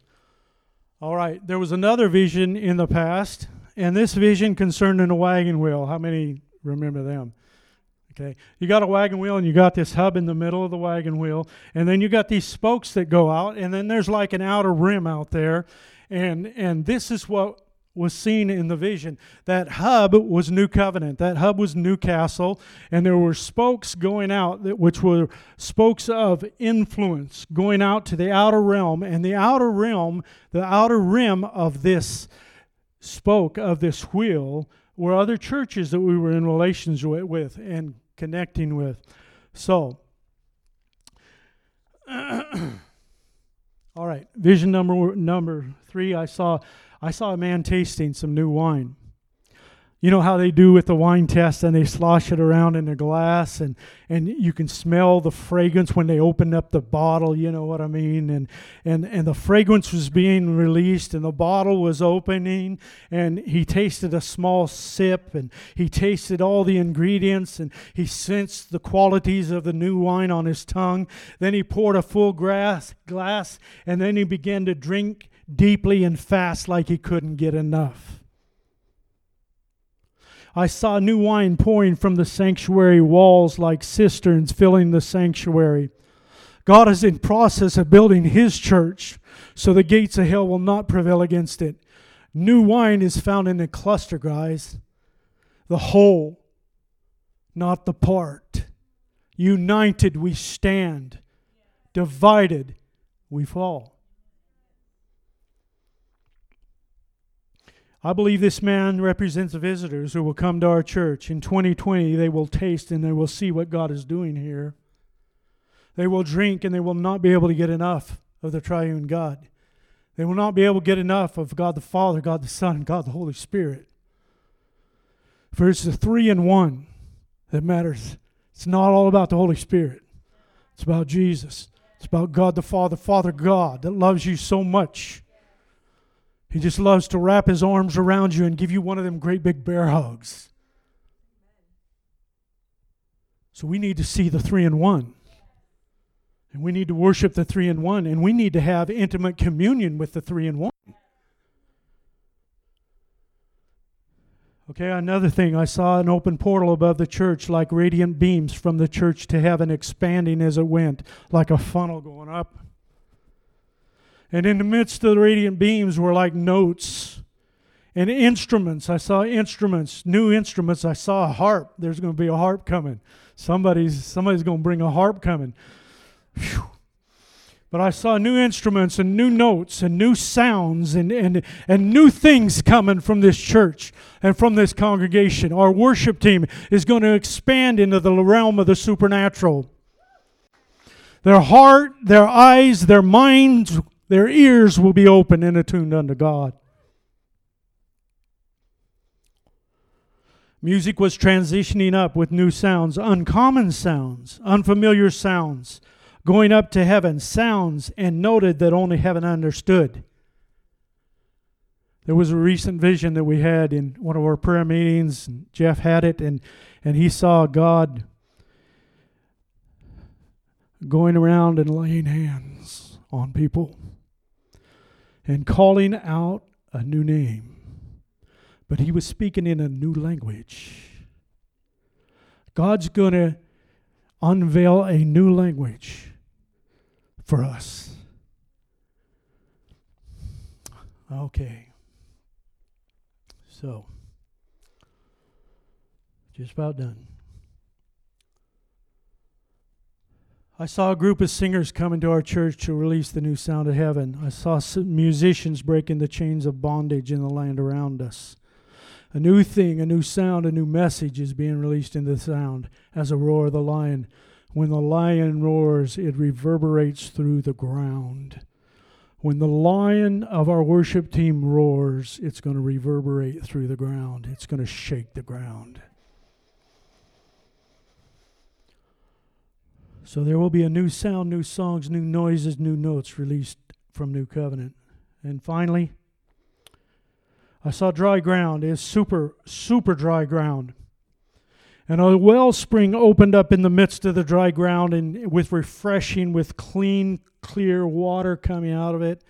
All right. There was another vision in the past and this vision concerned in a wagon wheel. How many remember them? Okay, you got a wagon wheel and you got this hub in the middle of the wagon wheel, and then you got these spokes that go out, and then there's like an outer rim out there, and and this is what was seen in the vision. That hub was New Covenant. That hub was New Castle, and there were spokes going out, that, which were spokes of influence going out to the outer realm. And the outer realm, the outer rim of this spoke of this wheel, were other churches that we were in relations with and connecting with. So. All right, vision number number three. I saw I saw a man tasting some new wine. You know how they do with the wine test and they slosh it around in a glass and and you can smell the fragrance when they open up the bottle you know what i mean? And and and the fragrance was being released and the bottle was opening and he tasted a small sip and he tasted all the ingredients and he sensed the qualities of the new wine on his tongue. Then he poured a full glass glass and then he began to drink deeply and fast like he couldn't get enough I saw new wine pouring from the sanctuary walls like cisterns filling the sanctuary. God is in process of building his church so the gates of hell will not prevail against it. New wine is found in the cluster, guys. The whole, not the part. United we stand. Divided we fall. I believe this man represents visitors who will come to our church. In 2020, they will taste and they will see what God is doing here. They will drink and they will not be able to get enough of the triune God. They will not be able to get enough of God the Father, God the Son, God the Holy Spirit. For it's the three in one that matters. It's not all about the Holy Spirit, it's about Jesus. It's about God the Father, Father God, that loves you so much he just loves to wrap his arms around you and give you one of them great big bear hugs. So we need to see the three in one. And we need to worship the three in one. And we need to have intimate communion with the three in one. Okay, another thing, I saw an open portal above the church like radiant beams from the church to heaven expanding as it went, like a funnel going up and in the midst of the radiant beams were like notes and instruments. I saw instruments, new instruments. I saw a harp. There's going to be a harp coming. Somebody's somebody's going to bring a harp coming. Whew. But I saw new instruments and new notes and new sounds and, and, and new things coming from this church and from this congregation. Our worship team is going to expand into the realm of the supernatural. Their heart, their eyes, their minds their ears will be open and attuned unto God. Music was transitioning up with new sounds, uncommon sounds, unfamiliar sounds, going up to heaven, sounds and noted that only heaven understood. There was a recent vision that we had in one of our prayer meetings. Jeff had it, and, and he saw God going around and laying hands on people and calling out a new name. But he was speaking in a new language. God's going to unveil a new language for us. Okay. So, just about done. I saw a group of singers come into our church to release the new sound of heaven. I saw musicians breaking the chains of bondage in the land around us. A new thing, a new sound, a new message is being released in the sound as a roar of the lion. When the lion roars, it reverberates through the ground. When the lion of our worship team roars, it's going to reverberate through the ground. It's going to shake the ground. So there will be a new sound, new songs, new noises, new notes released from New Covenant. And finally, I saw dry ground. It's super, super dry ground. And a wellspring opened up in the midst of the dry ground and with refreshing, with clean, clear water coming out of it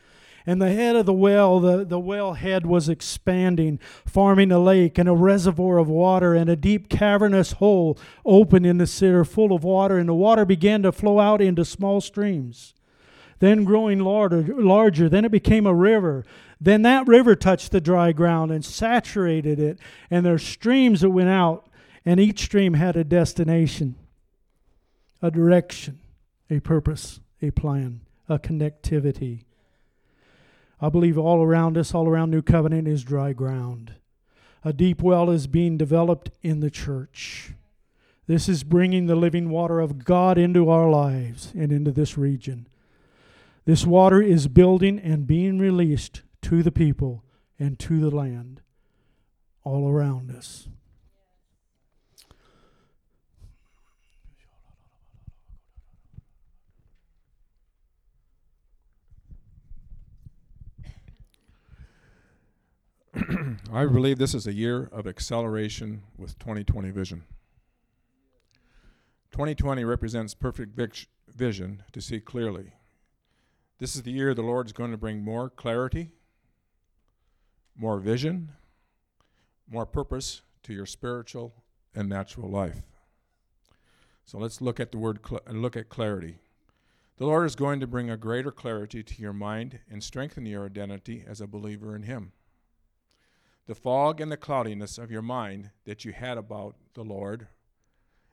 and the head of the well, the, the well head was expanding, forming a lake and a reservoir of water, and a deep cavernous hole opened in the center full of water, and the water began to flow out into small streams. Then growing larger, larger, then it became a river. Then that river touched the dry ground and saturated it, and there are streams that went out, and each stream had a destination, a direction, a purpose, a plan, a connectivity. I believe all around us, all around New Covenant, is dry ground. A deep well is being developed in the church. This is bringing the living water of God into our lives and into this region. This water is building and being released to the people and to the land all around us. I believe this is a year of acceleration with 2020 vision. 2020 represents perfect vic- vision to see clearly. This is the year the Lord's going to bring more clarity, more vision, more purpose to your spiritual and natural life. So let's look at the word cl- look at clarity. The Lord is going to bring a greater clarity to your mind and strengthen your identity as a believer in him. The fog and the cloudiness of your mind that you had about the Lord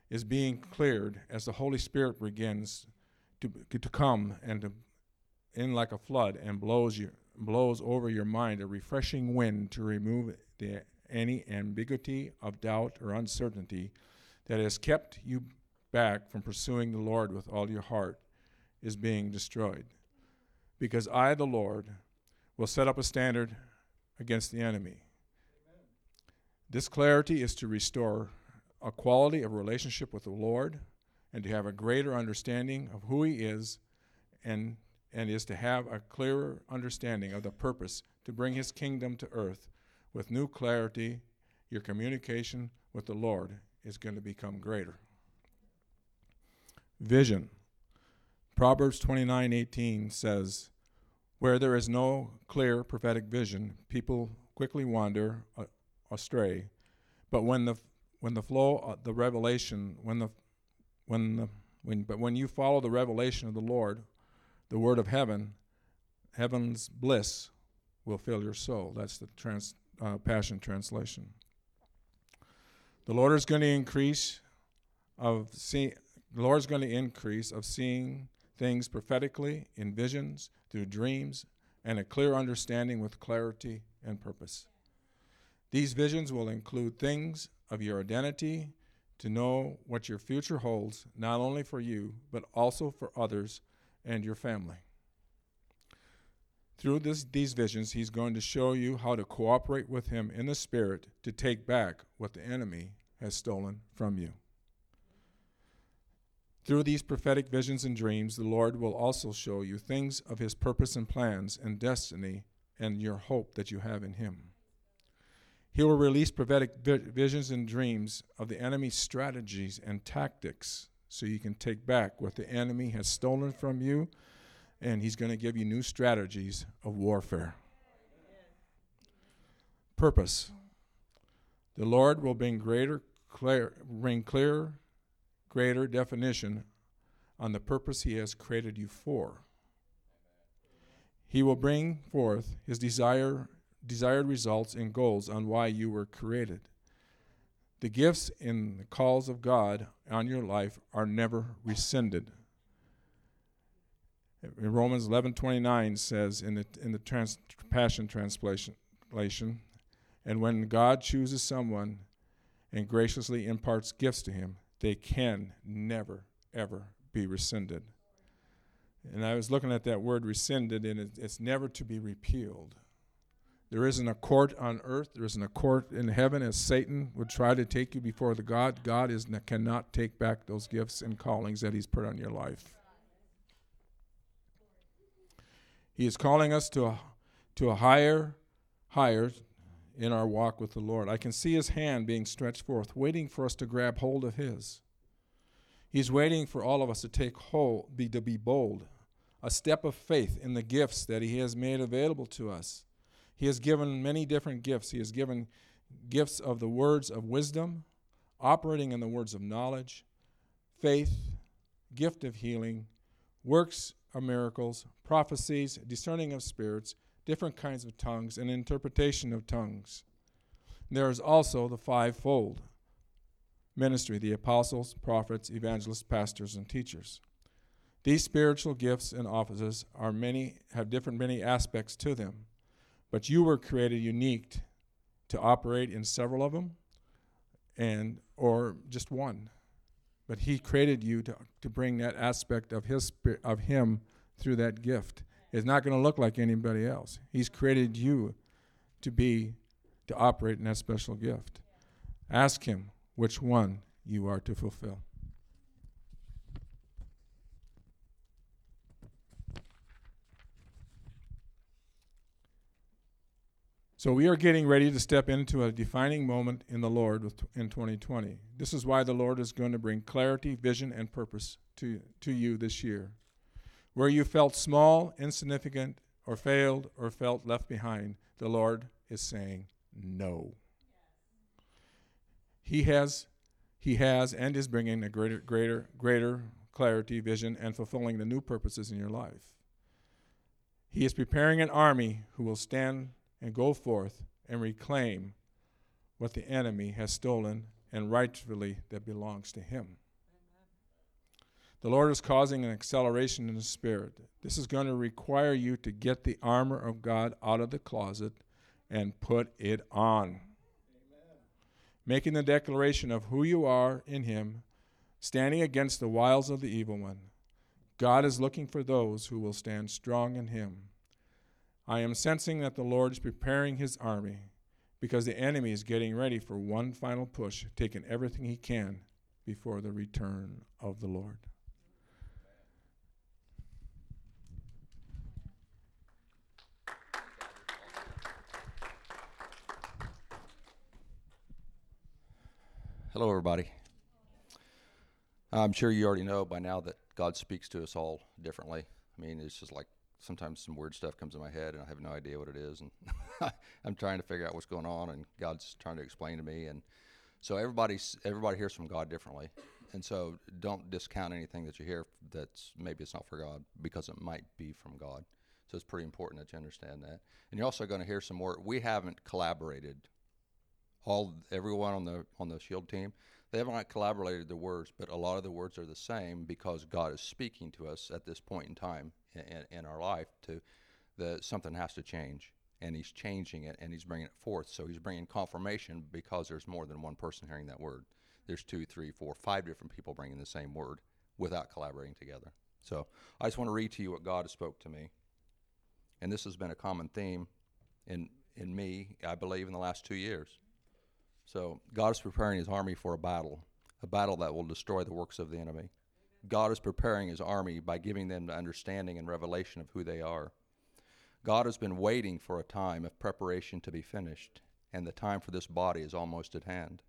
is being cleared as the Holy Spirit begins to, to come and to in like a flood and blows you blows over your mind a refreshing wind to remove the, any ambiguity of doubt or uncertainty that has kept you back from pursuing the Lord with all your heart is being destroyed. Because I, the Lord, will set up a standard against the enemy. This clarity is to restore a quality of relationship with the Lord and to have a greater understanding of who He is and, and is to have a clearer understanding of the purpose to bring His kingdom to earth. With new clarity, your communication with the Lord is going to become greater. Vision. Proverbs 29:18 says, "Where there is no clear prophetic vision, people quickly wander uh, astray. But when the when the flow uh, the revelation when the when the when but when you follow the revelation of the Lord, the word of heaven, heaven's bliss will fill your soul. That's the trans, uh, Passion translation. The Lord is going to increase of seeing. The Lord is going to increase of seeing things prophetically in visions, through dreams, and a clear understanding with clarity and purpose. These visions will include things of your identity to know what your future holds, not only for you, but also for others and your family. Through this, these visions, he's going to show you how to cooperate with him in the Spirit to take back what the enemy has stolen from you. Through these prophetic visions and dreams, the Lord will also show you things of his purpose and plans and destiny and your hope that you have in him. He will release prophetic vi- visions and dreams of the enemy's strategies and tactics so you can take back what the enemy has stolen from you, and he's going to give you new strategies of warfare. Purpose. The Lord will bring greater clear, bring clear, greater definition on the purpose he has created you for. He will bring forth his desire desired results and goals on why you were created. The gifts and the calls of God on your life are never rescinded. In Romans 11:29 says in the in the trans, Passion translation, and when God chooses someone and graciously imparts gifts to him, they can never ever be rescinded. And I was looking at that word rescinded, and it, it's never to be repealed. There isn't a court on earth. There isn't a court in heaven as Satan would try to take you before the God. God is cannot take back those gifts and callings that He's put on your life. He is calling us to a, to a higher, higher in our walk with the Lord. I can see His hand being stretched forth, waiting for us to grab hold of His. He's waiting for all of us to take hold, be, to be bold, a step of faith in the gifts that He has made available to us. He has given many different gifts. He has given gifts of the words of wisdom, operating in the words of knowledge, faith, gift of healing, works of miracles, prophecies, discerning of spirits, different kinds of tongues, and interpretation of tongues. There is also the fivefold ministry the apostles, prophets, evangelists, pastors, and teachers. These spiritual gifts and offices are many have different many aspects to them, but you were created unique to operate in several of them and or just one. But he created you to, to bring that aspect of his of him through that gift. It's not going to look like anybody else. He's created you to be to operate in that special gift. Ask him which one you are to fulfill. So we are getting ready to step into a defining moment in the Lord in 2020. This is why the Lord is going to bring clarity, vision, and purpose to, to you this year. Where you felt small, insignificant, or failed, or felt left behind, the Lord is saying no. He has, he has, and is bringing a greater, greater, greater clarity, vision, and fulfilling the new purposes in your life. He is preparing an army who will stand and go forth and reclaim what the enemy has stolen and rightfully that belongs to him. The Lord is causing an acceleration in the spirit. This is going to require you to get the armor of God out of the closet and put it on. Making the declaration of who you are in Him, standing against the wiles of the evil one. God is looking for those who will stand strong in Him. I am sensing that the Lord is preparing his army because the enemy is getting ready for one final push, taking everything he can before the return of the Lord. Hello, everybody. I'm sure you already know by now that God speaks to us all differently. I mean, it's just like sometimes some weird stuff comes in my head and I have no idea what it is, and I'm trying to figure out what's going on, and God's trying to explain to me, and so everybody's everybody hears from God differently, and so don't discount anything that you hear that's maybe it's not for God because it might be from God. So it's pretty important that you understand that, and you're also going to hear some more. We haven't collaborated. All everyone on the on the Shield team, they haven't collaborated the words, but a lot of the words are the same because God is speaking to us at this point in time in, in our life to the something has to change and he's changing it and he's bringing it forth. So he's bringing confirmation because there's more than one person hearing that word. There's two three four five different people bringing the same word without collaborating together. So i just want to read to you what god has spoke to me. And this has been a common theme in in me i believe in the last two years so god is preparing his army for a battle a battle that will destroy the works of the enemy God is preparing his army by giving them the understanding and revelation of who they are. God has been waiting for a time of preparation to be finished, and the time for this body is almost at hand.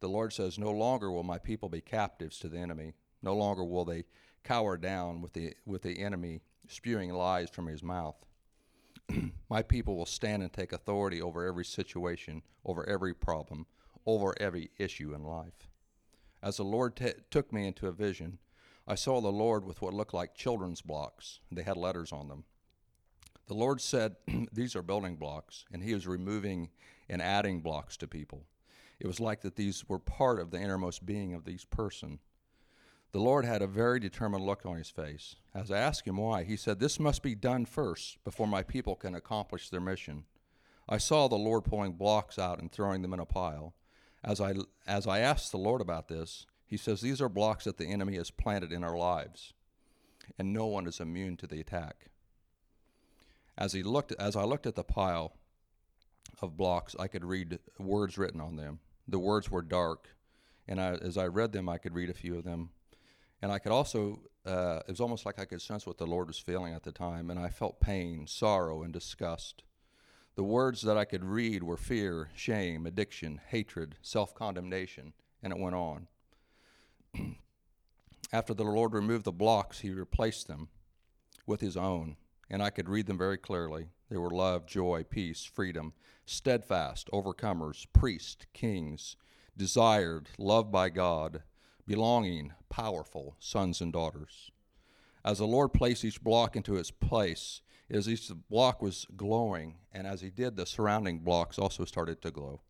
The Lord says, No longer will my people be captives to the enemy. No longer will they cower down with the, with the enemy spewing lies from his mouth. my people will stand and take authority over every situation, over every problem, over every issue in life. As the Lord t- took me into a vision, I saw the Lord with what looked like children's blocks. They had letters on them. The Lord said, These are building blocks, and He was removing and adding blocks to people. It was like that these were part of the innermost being of these person. The Lord had a very determined look on his face. As I asked him why, he said, This must be done first before my people can accomplish their mission. I saw the Lord pulling blocks out and throwing them in a pile. As I, as I asked the Lord about this, he says these are blocks that the enemy has planted in our lives, and no one is immune to the attack. As, he looked, as I looked at the pile of blocks, I could read words written on them. The words were dark, and I, as I read them, I could read a few of them. And I could also, uh, it was almost like I could sense what the Lord was feeling at the time, and I felt pain, sorrow, and disgust. The words that I could read were fear, shame, addiction, hatred, self condemnation, and it went on. After the Lord removed the blocks, He replaced them with His own, and I could read them very clearly. They were love, joy, peace, freedom, steadfast, overcomers, priests, kings, desired, loved by God, belonging, powerful, sons and daughters. As the Lord placed each block into its place, as each block was glowing, and as he did, the surrounding blocks also started to glow.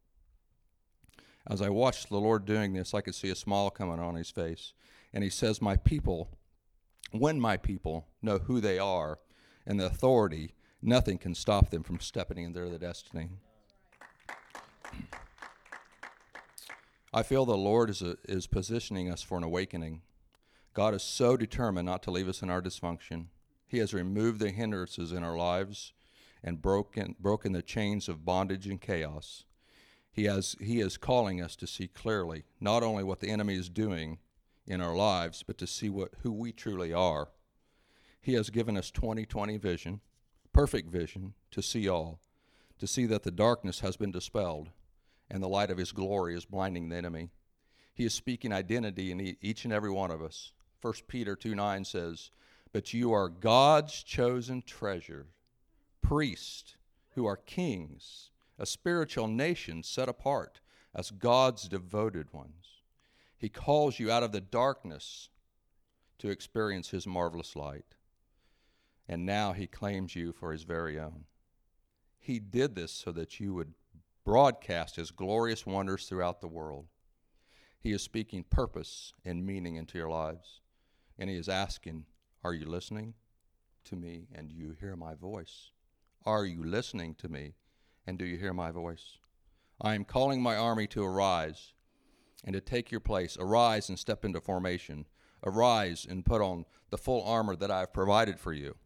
As I watched the Lord doing this, I could see a smile coming on his face. And he says, My people, when my people know who they are and the authority, nothing can stop them from stepping into their destiny. I feel the Lord is, a, is positioning us for an awakening. God is so determined not to leave us in our dysfunction. He has removed the hindrances in our lives and broken, broken the chains of bondage and chaos. He, has, he is calling us to see clearly not only what the enemy is doing in our lives, but to see what, who we truly are. He has given us 2020 vision, perfect vision, to see all, to see that the darkness has been dispelled and the light of his glory is blinding the enemy. He is speaking identity in each and every one of us. 1 Peter 2 9 says, But you are God's chosen treasure, priests who are kings a spiritual nation set apart as God's devoted ones. He calls you out of the darkness to experience His marvelous light. And now He claims you for His very own. He did this so that you would broadcast His glorious wonders throughout the world. He is speaking purpose and meaning into your lives. And He is asking, Are you listening to me and do you hear my voice? Are you listening to me and do you hear my voice? I am calling my army to arise and to take your place. Arise and step into formation. Arise and put on the full armor that I have provided for you.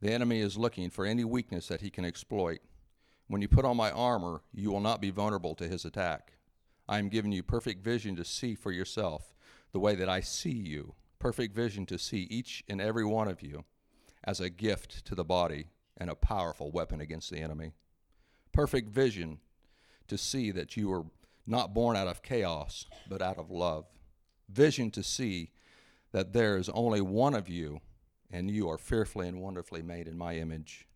The enemy is looking for any weakness that he can exploit. When you put on my armor, you will not be vulnerable to his attack. I am giving you perfect vision to see for yourself the way that I see you, perfect vision to see each and every one of you as a gift to the body and a powerful weapon against the enemy perfect vision to see that you were not born out of chaos, but out of love. Vision to see that there is only one of you, and you are fearfully and wonderfully made in my image.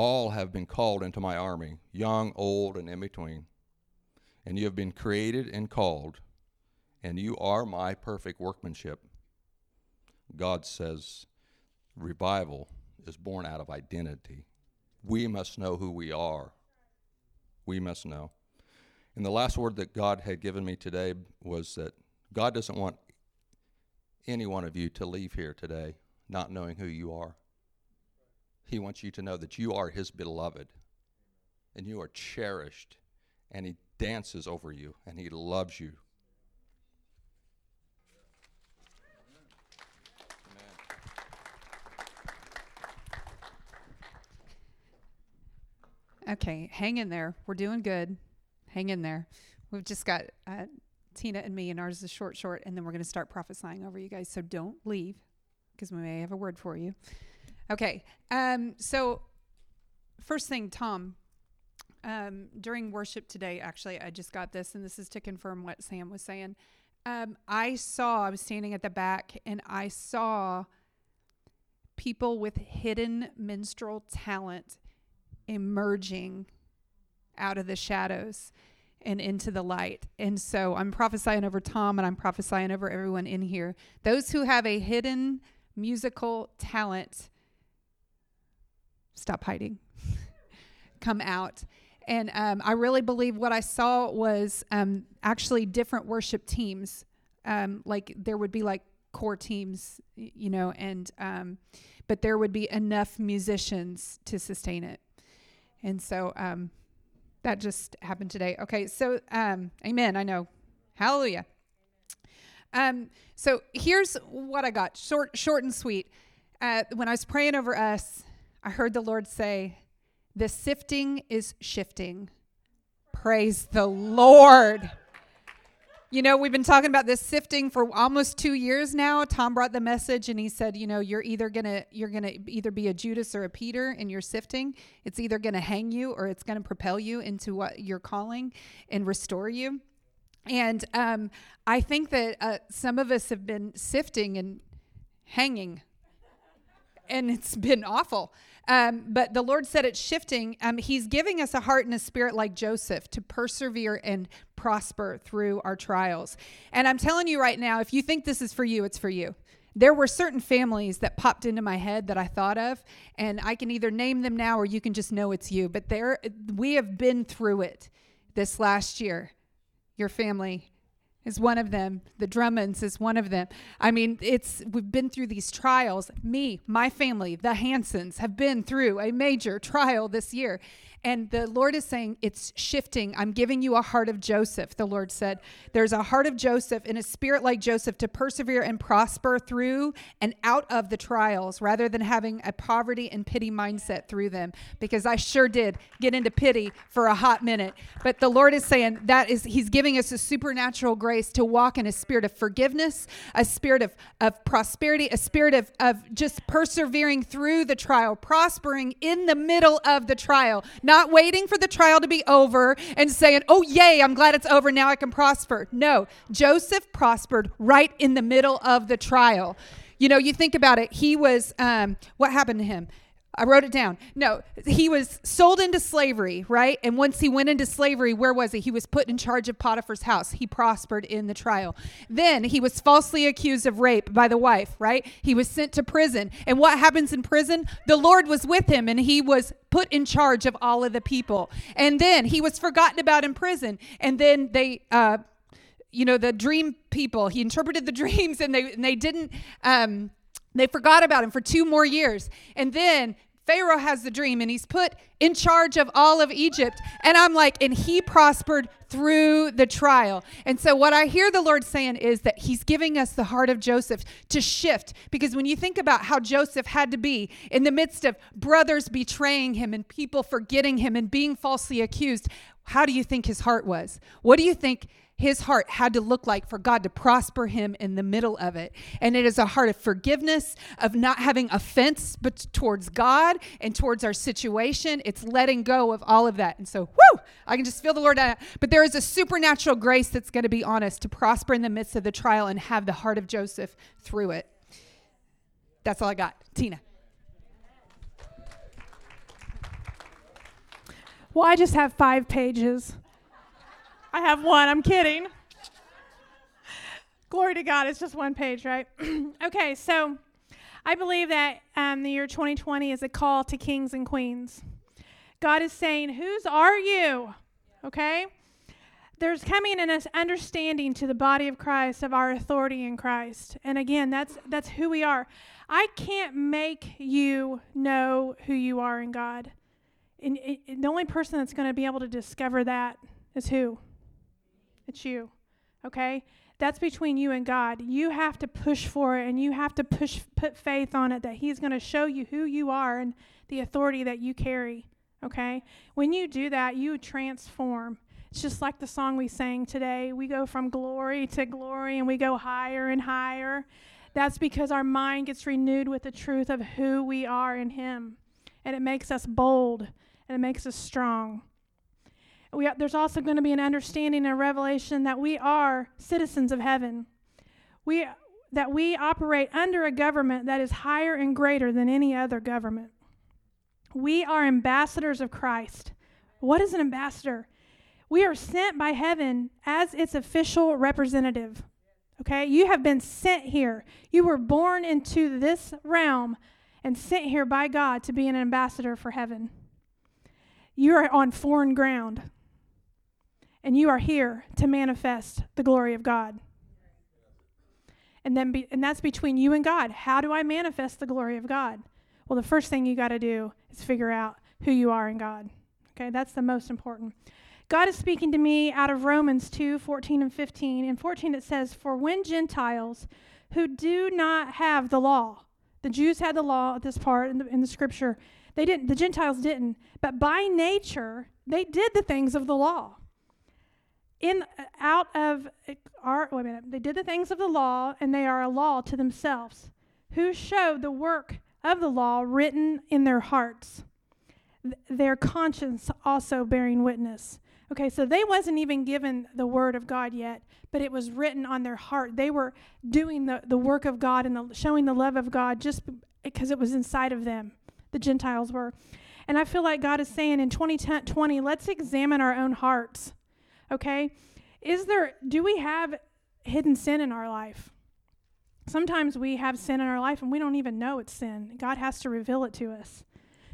All have been called into my army, young, old, and in between. And you have been created and called, and you are my perfect workmanship. God says revival is born out of identity we must know who we are. We must know. And the last word that God had given me today was that God doesn't want any one of you to leave here today not knowing who you are. He wants you to know that you are His beloved and you are cherished, and He dances over you and He loves you Okay, hang in there. We're doing good. Hang in there. We've just got uh, Tina and me, and ours is short, short, and then we're going to start prophesying over you guys. So don't leave because we may have a word for you. Okay. Um, so, first thing, Tom, um, during worship today, actually, I just got this, and this is to confirm what Sam was saying. Um, I saw, I was standing at the back, and I saw people with hidden minstrel talent emerging out of the shadows and into the light. And so I'm prophesying over Tom and I'm prophesying over everyone in here. Those who have a hidden musical talent, stop hiding, come out. And um, I really believe what I saw was um, actually different worship teams. Um, like there would be like core teams, you know, and um, but there would be enough musicians to sustain it. And so um, that just happened today. Okay, so um, amen. I know. Hallelujah. Um, so here's what I got short, short and sweet. Uh, when I was praying over us, I heard the Lord say, The sifting is shifting. Praise the Lord. You know, we've been talking about this sifting for almost 2 years now. Tom brought the message and he said, you know, you're either going to you're going to either be a Judas or a Peter in your sifting. It's either going to hang you or it's going to propel you into what you're calling and restore you. And um, I think that uh, some of us have been sifting and hanging, and it's been awful. Um, but the Lord said it's shifting. Um, he's giving us a heart and a spirit like Joseph to persevere and prosper through our trials. And I'm telling you right now, if you think this is for you, it's for you. there were certain families that popped into my head that I thought of, and I can either name them now or you can just know it's you. But there, we have been through it this last year. Your family is one of them. The Drummonds is one of them. I mean, it's we've been through these trials. Me, my family, the Hansons have been through a major trial this year. And the Lord is saying, It's shifting. I'm giving you a heart of Joseph, the Lord said. There's a heart of Joseph and a spirit like Joseph to persevere and prosper through and out of the trials rather than having a poverty and pity mindset through them. Because I sure did get into pity for a hot minute. But the Lord is saying that is, He's giving us a supernatural grace to walk in a spirit of forgiveness, a spirit of, of prosperity, a spirit of, of just persevering through the trial, prospering in the middle of the trial not waiting for the trial to be over and saying, oh, yay, I'm glad it's over. Now I can prosper. No, Joseph prospered right in the middle of the trial. You know, you think about it, he was, um, what happened to him? I wrote it down. No, he was sold into slavery, right? And once he went into slavery, where was he? He was put in charge of Potiphar's house. He prospered in the trial. Then he was falsely accused of rape by the wife, right? He was sent to prison. And what happens in prison? The Lord was with him and he was put in charge of all of the people. And then he was forgotten about in prison. And then they, uh, you know, the dream people, he interpreted the dreams and they, and they didn't, um, they forgot about him for two more years. And then Pharaoh has the dream and he's put in charge of all of Egypt. And I'm like, and he prospered through the trial. And so, what I hear the Lord saying is that he's giving us the heart of Joseph to shift. Because when you think about how Joseph had to be in the midst of brothers betraying him and people forgetting him and being falsely accused, how do you think his heart was? What do you think? His heart had to look like for God to prosper him in the middle of it. And it is a heart of forgiveness, of not having offense but towards God and towards our situation. It's letting go of all of that. And so, whoo, I can just feel the Lord. But there is a supernatural grace that's going to be on us to prosper in the midst of the trial and have the heart of Joseph through it. That's all I got. Tina. Well, I just have five pages. I have one. I'm kidding. Glory to God. It's just one page, right? okay, so I believe that um, the year 2020 is a call to kings and queens. God is saying, Whose are you? Okay? There's coming an understanding to the body of Christ of our authority in Christ. And again, that's that's who we are. I can't make you know who you are in God. And, and the only person that's going to be able to discover that is who? It's you. Okay? That's between you and God. You have to push for it and you have to push put faith on it that he's going to show you who you are and the authority that you carry. Okay? When you do that, you transform. It's just like the song we sang today. We go from glory to glory and we go higher and higher. That's because our mind gets renewed with the truth of who we are in him. And it makes us bold and it makes us strong. We, there's also going to be an understanding and a revelation that we are citizens of heaven. We, that we operate under a government that is higher and greater than any other government. We are ambassadors of Christ. What is an ambassador? We are sent by heaven as its official representative. Okay? You have been sent here. You were born into this realm and sent here by God to be an ambassador for heaven. You are on foreign ground and you are here to manifest the glory of God. And then be, and that's between you and God. How do I manifest the glory of God? Well, the first thing you got to do is figure out who you are in God. Okay? That's the most important. God is speaking to me out of Romans 2 14 and 15. In 14, it says, For when Gentiles who do not have the law, the Jews had the law at this part in the, in the scripture, they didn't, the Gentiles didn't, but by nature, they did the things of the law in uh, out of uh, our wait a minute they did the things of the law and they are a law to themselves who showed the work of the law written in their hearts Th- their conscience also bearing witness. Okay so they wasn't even given the word of god yet but it was written on their heart. They were doing the, the work of god and the, showing the love of god just because it was inside of them the gentiles were. And i feel like god is saying in 2020 let's examine our own hearts Okay? Is there, do we have hidden sin in our life? Sometimes we have sin in our life and we don't even know it's sin. God has to reveal it to us.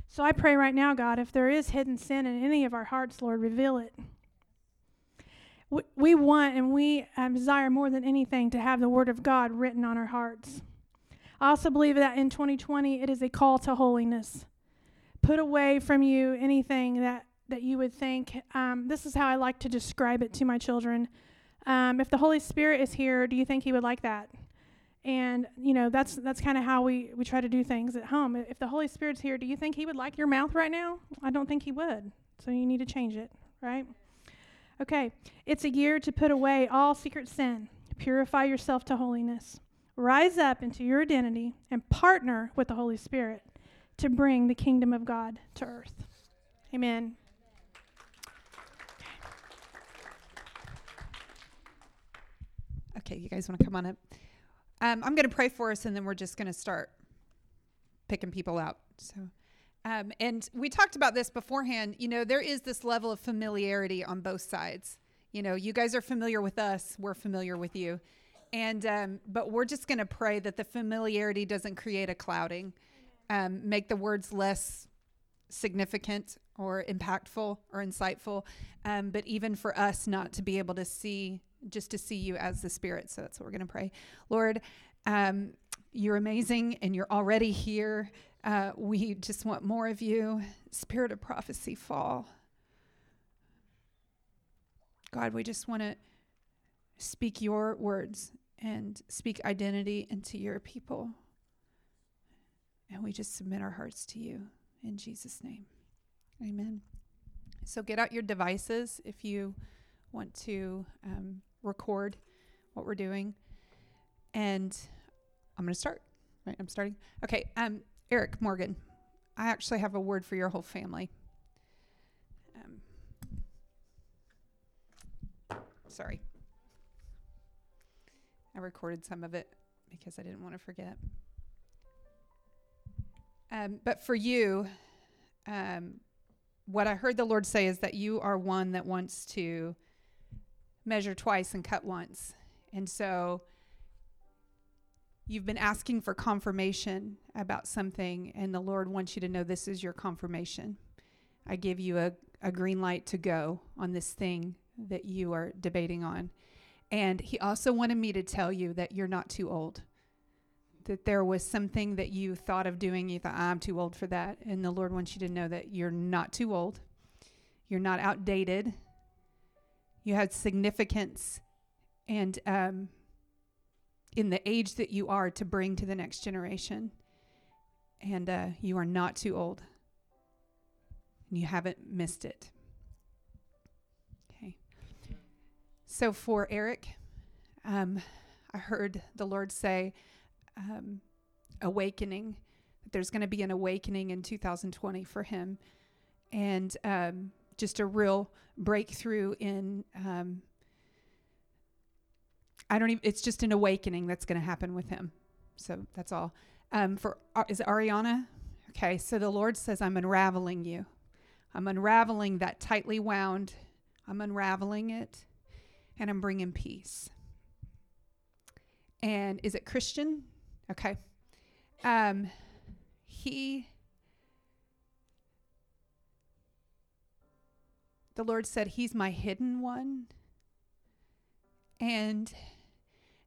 So I pray right now, God, if there is hidden sin in any of our hearts, Lord, reveal it. We, want and we um, desire more than anything to have the Word of God written on our hearts. I also believe that in 2020 it is a call to holiness. Put away from you anything that, that you would think. Um, this is how I like to describe it to my children. Um, if the Holy Spirit is here, do you think He would like that? And you know that's that's kind of how we we try to do things at home. If the Holy Spirit's here, do you think He would like your mouth right now? I don't think He would. So you need to change it, right? Okay, it's a year to put away all secret sin, purify yourself to holiness, rise up into your identity, and partner with the Holy Spirit to bring the kingdom of God to earth. Amen. Okay, you guys want to come on up? Um, I'm going to pray for us, and then we're just going to start picking people out. So, um, and we talked about this beforehand. You know, there is this level of familiarity on both sides. You know, you guys are familiar with us; we're familiar with you, and um, but we're just going to pray that the familiarity doesn't create a clouding, um, make the words less significant or impactful or insightful, um, but even for us not to be able to see just to see you as the Spirit. So that's what we're going to pray. Lord, um, you're amazing and you're already here. Uh, we just want more of you. Spirit of prophecy, fall. God, we just want to speak your words and speak identity into your people. And we just submit our hearts to you in Jesus' name. Amen. So get out your devices if you want to um, record what we're doing. And I'm going to start. Right, I'm starting. Okay, um, Eric Morgan, I actually have a word for your whole family. Um, sorry. I recorded some of it because I didn't want to forget. Um, but for you, um, what I heard the Lord say is that you are one that wants to measure twice and cut once. And so you've been asking for confirmation about something, and the Lord wants you to know this is your confirmation. I give you a, a green light to go on this thing that you are debating on. And He also wanted me to tell you that you're not too old. That there was something that you thought of doing, you thought, I'm too old for that. And the Lord wants you to know that you're not too old. You're not outdated you had significance and um, in the age that you are to bring to the next generation. And uh, you are not too old. And you haven't missed it. Okay. So for Eric, um, I heard the Lord say, um, awakening. There's going to be an awakening in 2020 for him. And um, just a real breakthrough in um, I don't even it's just an awakening that's going to happen with him. So that's all. Um, for uh, is Ariana? Okay, so the Lord says I'm unraveling you. I'm unraveling that tightly wound. I'm unraveling it and I'm bringing peace. And is it Christian? Okay. Um, he the Lord said, He's my hidden one. And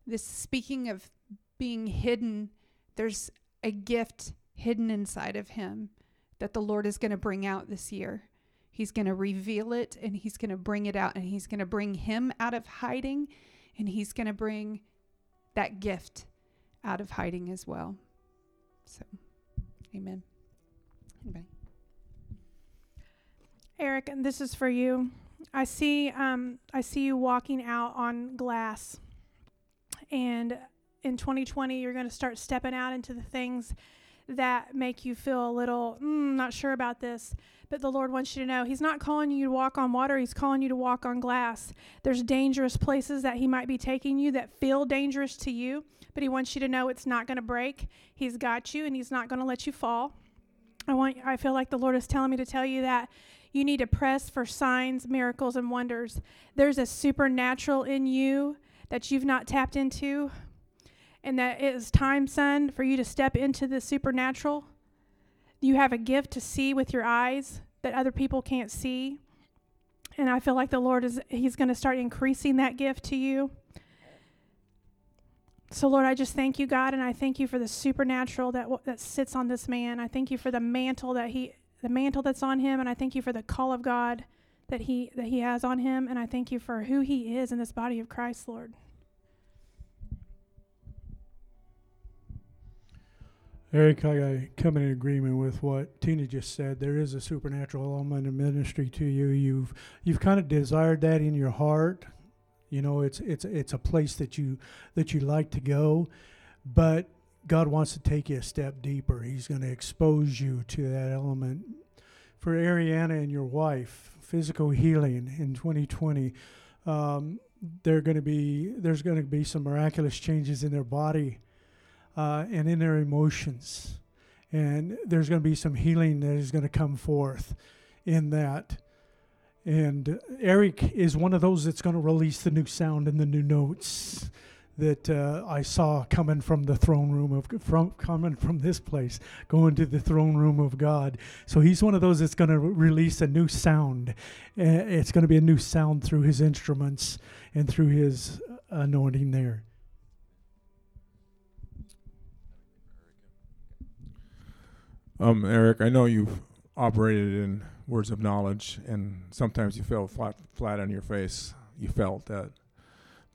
this speaking of being hidden, there's a gift hidden inside of him that the Lord is going to bring out this year. He's going to reveal it and he's going to bring it out and he's going to bring him out of hiding and he's going to bring that gift out of hiding as well. So, amen. Anybody? Eric, and this is for you. I see, um, I see you walking out on glass, and in 2020, you're going to start stepping out into the things that make you feel a little mm, not sure about this. But the Lord wants you to know He's not calling you to walk on water, He's calling you to walk on glass. There's dangerous places that He might be taking you that feel dangerous to you, but He wants you to know it's not going to break. He's got you and He's not going to let you fall. I want I feel like the Lord is telling me to tell you that you need to press for signs, miracles, and wonders. There's a supernatural in you that you've not tapped into. and that it is time, son, for you to step into the supernatural. You have a gift to see with your eyes that other people can't see. And I feel like the Lord is, He's going to start increasing that gift to you. So, Lord, I just thank you, God, and I thank you for the supernatural that, that sits on this man. I thank you for the mantle that he, the mantle that's on him, and I thank you for the call of God that he that he has on him, and I thank you for who he is in this body of Christ, Lord. Eric, I come in agreement with what Tina just said. There is a supernatural element of ministry to you. You've you've kind of desired that in your heart. You know, it's it's it's a place that you that you like to go, but God wants to take you a step deeper. He's going to expose you to that element. For Ariana and your wife, physical healing in 2020. Um, they're going to be there's going to be some miraculous changes in their body uh, and in their emotions. And there's going to be some healing that is going to come forth in that. And Eric is one of those that's going to release the new sound and the new notes that uh, I saw coming from the throne room of from coming from this place, going to the throne room of God. So he's one of those that's going to re- release a new sound. Uh, it's going to be a new sound through his instruments and through his anointing there. Um, Eric, I know you've operated in words of knowledge, and sometimes you fell flat flat on your face. You felt that,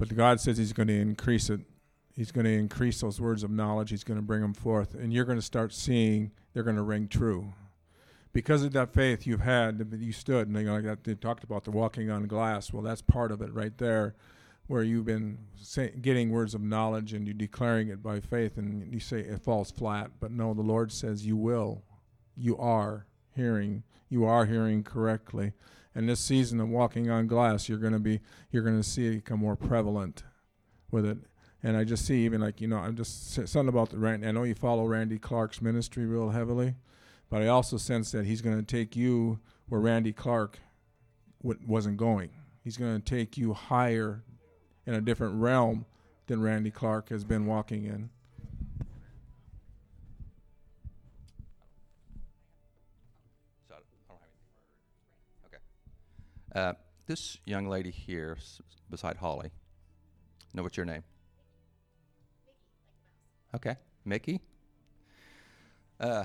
but God says He's going to increase it. He's going to increase those words of knowledge. He's going to bring them forth, and you're going to start seeing they're going to ring true. Because of that faith you've had, you stood, and you know, like they talked about the walking on glass. Well, that's part of it right there, where you've been say, getting words of knowledge and you're declaring it by faith, and you say it falls flat. But no, the Lord says you will, you are hearing, you are hearing correctly. And this season of walking on glass, you're going to be, you're going to see it become more prevalent with it. And I just see even like you know, I'm just something about the Randy. I know you follow Randy Clark's ministry real heavily, but I also sense that he's going to take you where Randy Clark w- wasn't going. He's going to take you higher in a different realm than Randy Clark has been walking in. Uh, this young lady here s- beside Holly. Know what's your name? Okay, Mickey. Uh,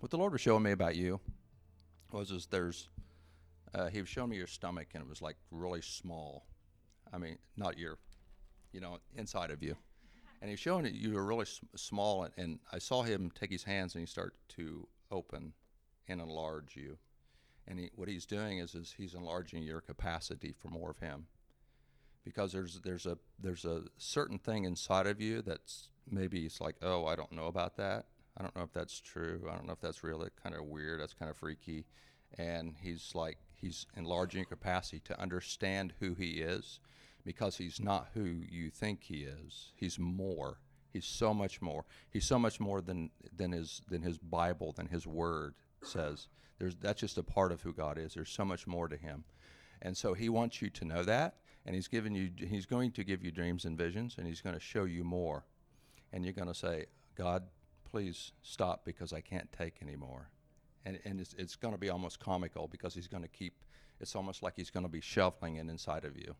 what the Lord was showing me about you was is there's uh, He was showing me your stomach and it was like really small. I mean, not your, you know, inside of you. And he was showing you were really small, and, and I saw him take his hands and he start to open and enlarge you. And he, what he's doing is, is he's enlarging your capacity for more of him. Because there's there's a there's a certain thing inside of you that's maybe it's like oh I don't know about that I don't know if that's true I don't know if that's real that's kind of weird that's kind of freaky, and he's like he's enlarging your capacity to understand who he is, because he's not who you think he is. He's more. He's so much more. He's so much more than than his than his Bible than his Word says. There's that's just a part of who God is. There's so much more to him, and so he wants you to know that. And he's given you. He's going to give you dreams and visions, and he's going to show you more. And you're going to say, God, please stop because I can't take anymore. And and it's it's going to be almost comical because he's going to keep. It's almost like he's going to be shoveling it inside of you.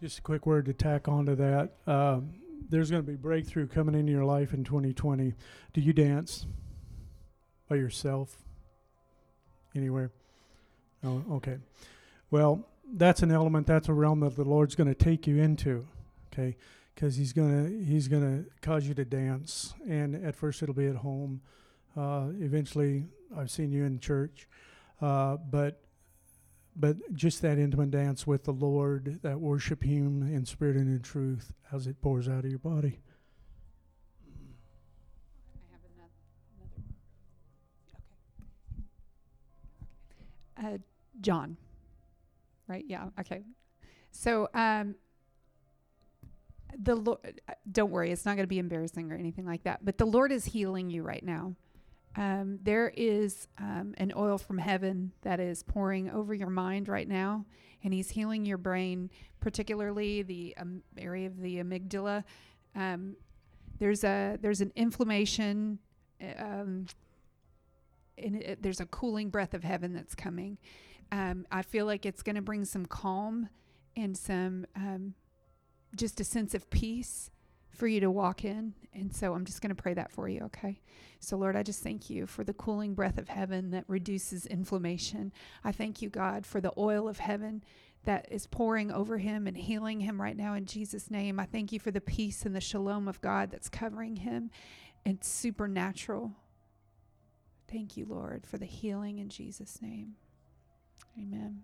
Just a quick word to tack onto that. Um, there's going to be breakthrough coming into your life in 2020. Do you dance by yourself anywhere? Oh, okay. Well, that's an element. That's a realm that the Lord's going to take you into. Okay, because He's gonna He's gonna cause you to dance, and at first it'll be at home. Uh, eventually, I've seen you in church, uh, but but just that intimate dance with the Lord, that worship Him in spirit and in truth, as it pours out of your body. I have another. Okay. Uh, John. Right? Yeah. Okay. So, um, the Lord, don't worry, it's not going to be embarrassing or anything like that. But the Lord is healing you right now. Um, there is um, an oil from heaven that is pouring over your mind right now, and He's healing your brain, particularly the um, area of the amygdala. Um, there's a there's an inflammation. uh, Um, and it, there's a cooling breath of heaven that's coming. Um, I feel like it's going to bring some calm and some just a sense of peace for you to walk in. And so I'm just going to pray that for you, okay? So, Lord, I just thank you for the cooling breath of heaven that reduces inflammation. I thank you, God, for the oil of heaven that is pouring over him and healing him right now in Jesus' name. I thank you for the peace and the shalom of God that's covering him. It's supernatural. Thank you, Lord, for the healing in Jesus' name. Amen.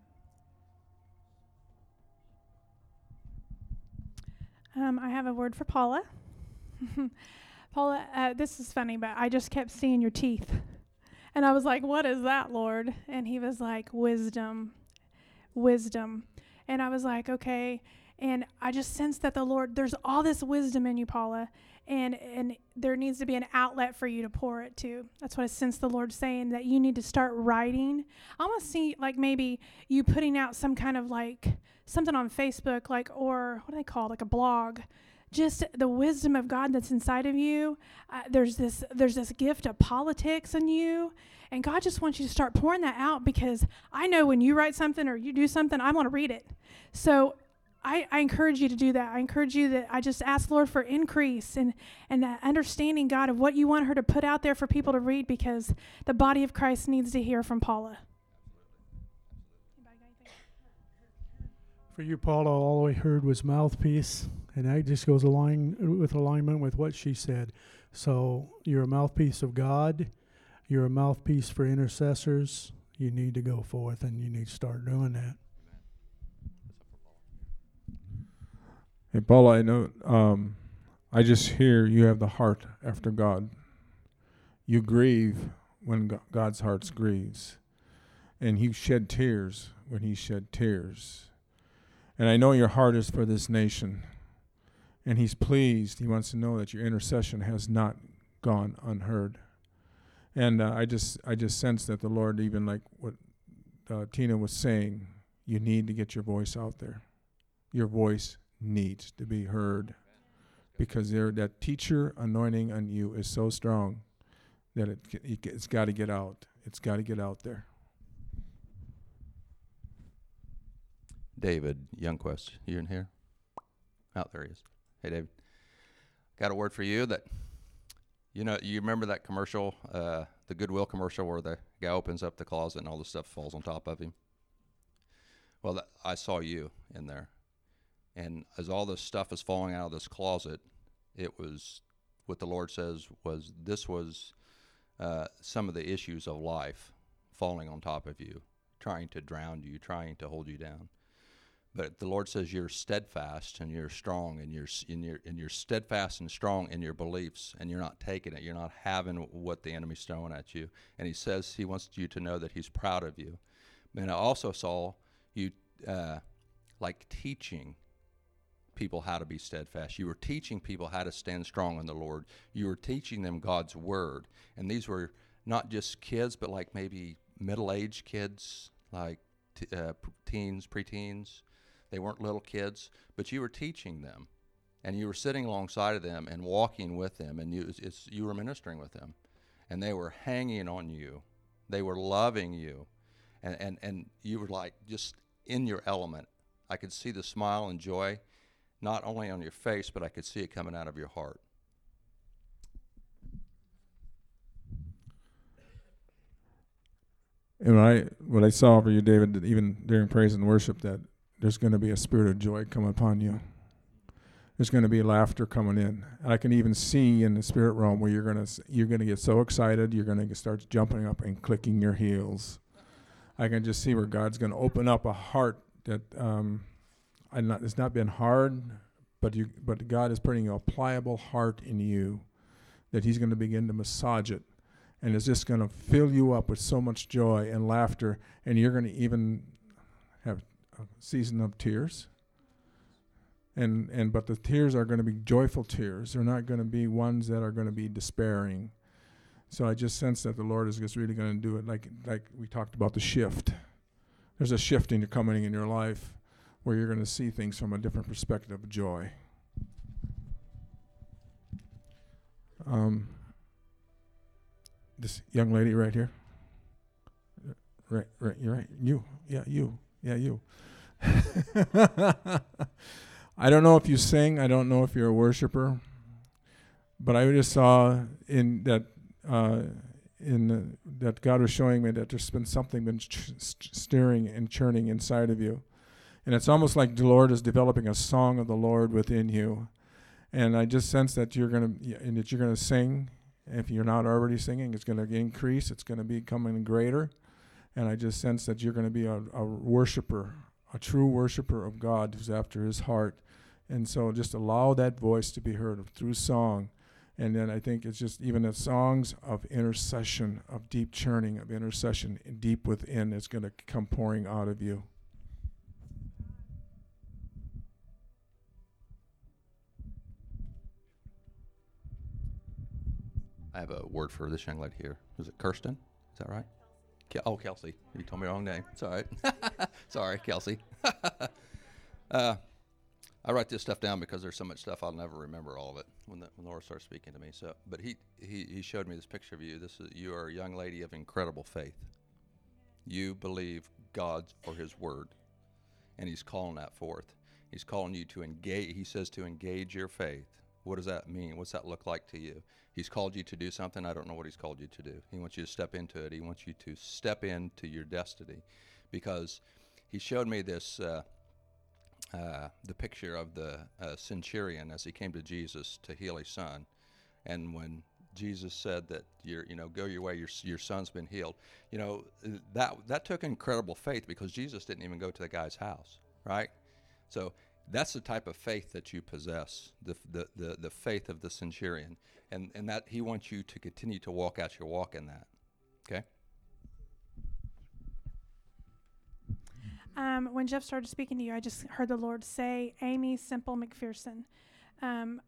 Um, I have a word for Paula. Paula, uh, this is funny, but I just kept seeing your teeth. And I was like, What is that, Lord? And he was like, Wisdom, wisdom. And I was like, Okay. And I just sensed that the Lord, there's all this wisdom in you, Paula. And, and there needs to be an outlet for you to pour it to. That's what I sense the Lord saying that you need to start writing. I almost see like maybe you putting out some kind of like something on Facebook, like, or what do they call like a blog. Just the wisdom of God that's inside of you. Uh, there's this, there's this gift of politics in you, and God just wants you to start pouring that out because I know when you write something or you do something, I want to read it. So I, I, encourage you to do that. I encourage you that I just ask Lord for increase and and understanding God of what you want her to put out there for people to read because the body of Christ needs to hear from Paula. For you, Paula, all I heard was mouthpiece, and that just goes along with alignment with what she said. So you're a mouthpiece of God. You're a mouthpiece for intercessors. You need to go forth, and you need to start doing that. Hey, Paula, I know. Um, I just hear you have the heart after God. You grieve when God's heart grieves, and you shed tears when He shed tears. And I know your heart is for this nation, and He's pleased. He wants to know that your intercession has not gone unheard. And uh, I just, I just sense that the Lord, even like what uh, Tina was saying, you need to get your voice out there. Your voice needs to be heard because there that teacher anointing on you is so strong that it, it it's got to get out. It's got to get out there. David Youngquest, you in here? Out oh, there he is. Hey, David. Got a word for you that, you know, you remember that commercial, uh, the Goodwill commercial where the guy opens up the closet and all the stuff falls on top of him? Well, that, I saw you in there. And as all this stuff is falling out of this closet, it was what the Lord says was this was uh, some of the issues of life falling on top of you, trying to drown you, trying to hold you down. But the Lord says you're steadfast and you're strong and you're and you're and you're steadfast and strong in your beliefs and you're not taking it. You're not having what the enemy's throwing at you. And He says He wants you to know that He's proud of you. And I also saw you uh, like teaching people how to be steadfast. You were teaching people how to stand strong in the Lord. You were teaching them God's word. And these were not just kids, but like maybe middle aged kids, like t- uh, teens, preteens. They weren't little kids, but you were teaching them. And you were sitting alongside of them and walking with them, and you, you were ministering with them. And they were hanging on you, they were loving you. And, and, and you were like just in your element. I could see the smile and joy not only on your face, but I could see it coming out of your heart. And I, what I saw for you, David, even during praise and worship, that there's going to be a spirit of joy come upon you. There's going to be laughter coming in. I can even see in the spirit realm where you're going to you're going to get so excited, you're going to start jumping up and clicking your heels. I can just see where God's going to open up a heart that um, not, it's not been hard, but you but God is putting a pliable heart in you that He's going to begin to massage it, and it's just going to fill you up with so much joy and laughter, and you're going to even have a season of tears. And and but the tears are going to be joyful tears. They're not going to be ones that are going to be despairing. So I just sense that the Lord is just really going to do it, like like we talked about the shift. There's a shifting coming in your life where you're going to see things from a different perspective of joy. Um, this young lady right here. Uh, Right, right, you're right. You, yeah, you, yeah, you. I don't know if you sing. I don't know if you're a worshiper, but I just saw in that uh, in the, that God was showing me that there's been something been ch- st- stirring and churning inside of you, and it's almost like the Lord is developing a song of the Lord within you, and I just sense that you're gonna and that you're gonna sing. If you're not already singing, it's to increase. It's going to be becoming greater, and I just sense that you're to be a, a worshiper, a true worshiper of God who's after His heart, and so just allow that voice to be heard through song. And then I think it's just even the songs of intercession, of deep churning, of intercession deep within is going to come pouring out of you. I have a word for this young lady here. Is it Kirsten? Is that right? Ke- oh, Kelsey. You told me the wrong name. It's all right. Sorry, Kelsey. uh, I write this stuff down because there's so much stuff I'll never remember all of it when the, when Lord starts speaking to me. So, but he, he he showed me this picture of you. This is you are a young lady of incredible faith. You believe God or His word, and He's calling that forth. He's calling you to engage. He says to engage your faith. What does that mean? What's that look like to you? He's called you to do something. I don't know what He's called you to do. He wants you to step into it. He wants you to step into your destiny, because He showed me this. Uh, uh, the picture of the uh, centurion as he came to Jesus to heal his son, and when Jesus said that you're, you know, go your way, your your son's been healed. You know, that that took incredible faith because Jesus didn't even go to the guy's house, right? So that's the type of faith that you possess, the the the, the faith of the centurion, and and that he wants you to continue to walk out your walk in that. Okay. Um, when Jeff started speaking to you, I just heard the Lord say, "Aimee Semple McPherson." Um,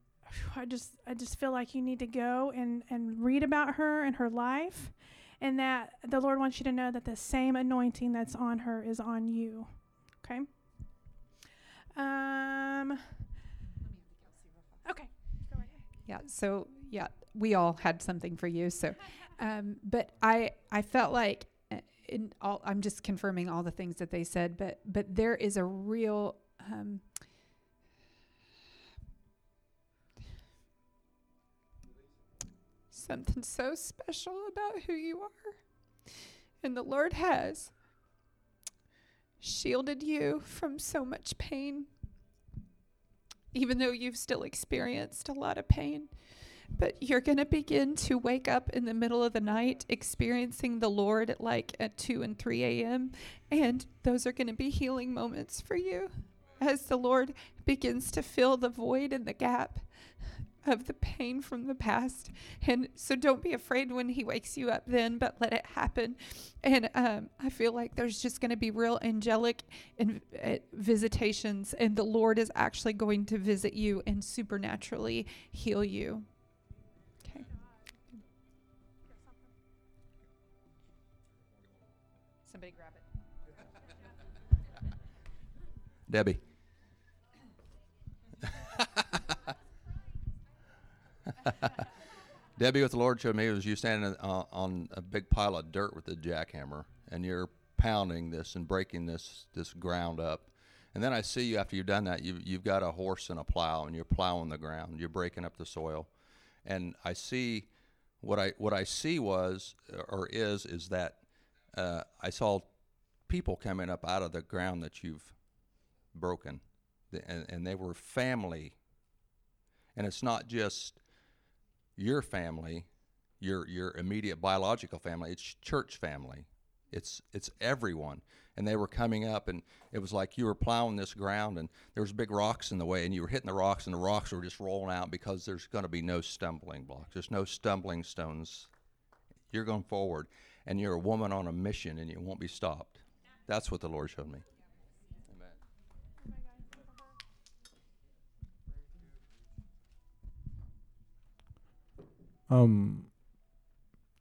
I just, I just feel like you need to go and and read about her and her life, and that the Lord wants you to know that the same anointing that's on her is on you. Okay. Um. Okay. Yeah. So yeah, we all had something for you. So, um, but I I felt like uh, in all I'm just confirming all the things that they said. But but there is a real um, something so special about who you are, and the Lord has shielded you from so much pain even though you've still experienced a lot of pain. But you're going to begin to wake up in the middle of the night experiencing the Lord at like at 2 and 3 a.m. And those are going to be healing moments for you as the Lord begins to fill the void and the gap of the pain from the past. And so don't be afraid when He wakes you up then, but let it happen. And um, I feel like there's just going to be real angelic in, uh, visitations, and the Lord is actually going to visit you and supernaturally heal you. Okay. Somebody grab it. Debbie. Debbie, what the Lord showed me was you standing uh, on a big pile of dirt with a jackhammer, and you're pounding this and breaking this this ground up. And then I see you after you've done that. You you've got a horse and a plow, and you're plowing the ground. You're breaking up the soil, and I see what I what I see was or is is that uh, I saw people coming up out of the ground that you've broken, and, and they were family. And it's not just your family, your your immediate biological family. It's church family. It's it's everyone. And they were coming up, and it was like you were plowing this ground, and there was big rocks in the way, and you were hitting the rocks, and the rocks were just rolling out because there's going to be no stumbling blocks. There's no stumbling stones. You're going forward, and you're a woman on a mission, and you won't be stopped. That's what the Lord showed me. Um,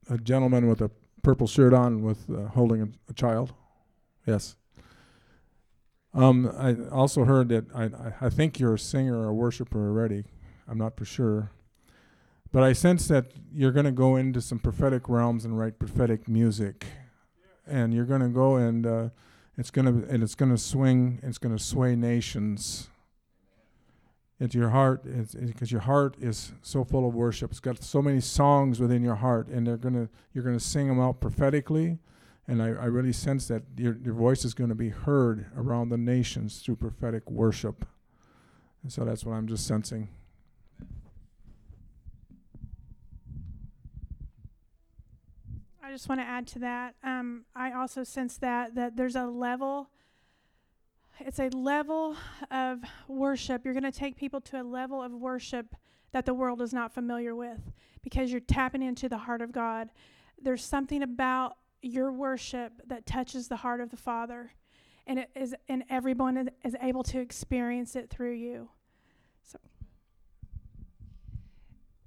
a gentleman with a purple shirt on with uh, holding a, a child. Yes. Um, I also heard that I, I think you're a singer or a worshiper already. I'm not for sure, but I sense that you're going to go into some prophetic realms and write prophetic music, and you're going to go and uh, it's going to and it's going to swing. It's going to sway nations. Into your heart, because your heart is so full of worship. It's got so many songs within your heart, and they're gonna you're gonna sing them out prophetically, and I, I really sense that your your voice is going to be heard around the nations through prophetic worship. And so that's what I'm just sensing. I just want to add to that. Um, I also sense that that there's a level. It's a level of worship. You're going to take people to a level of worship that the world is not familiar with because you're tapping into the heart of God. There's something about your worship that touches the heart of the Father, and it is, and everyone is- able to experience it through you. So,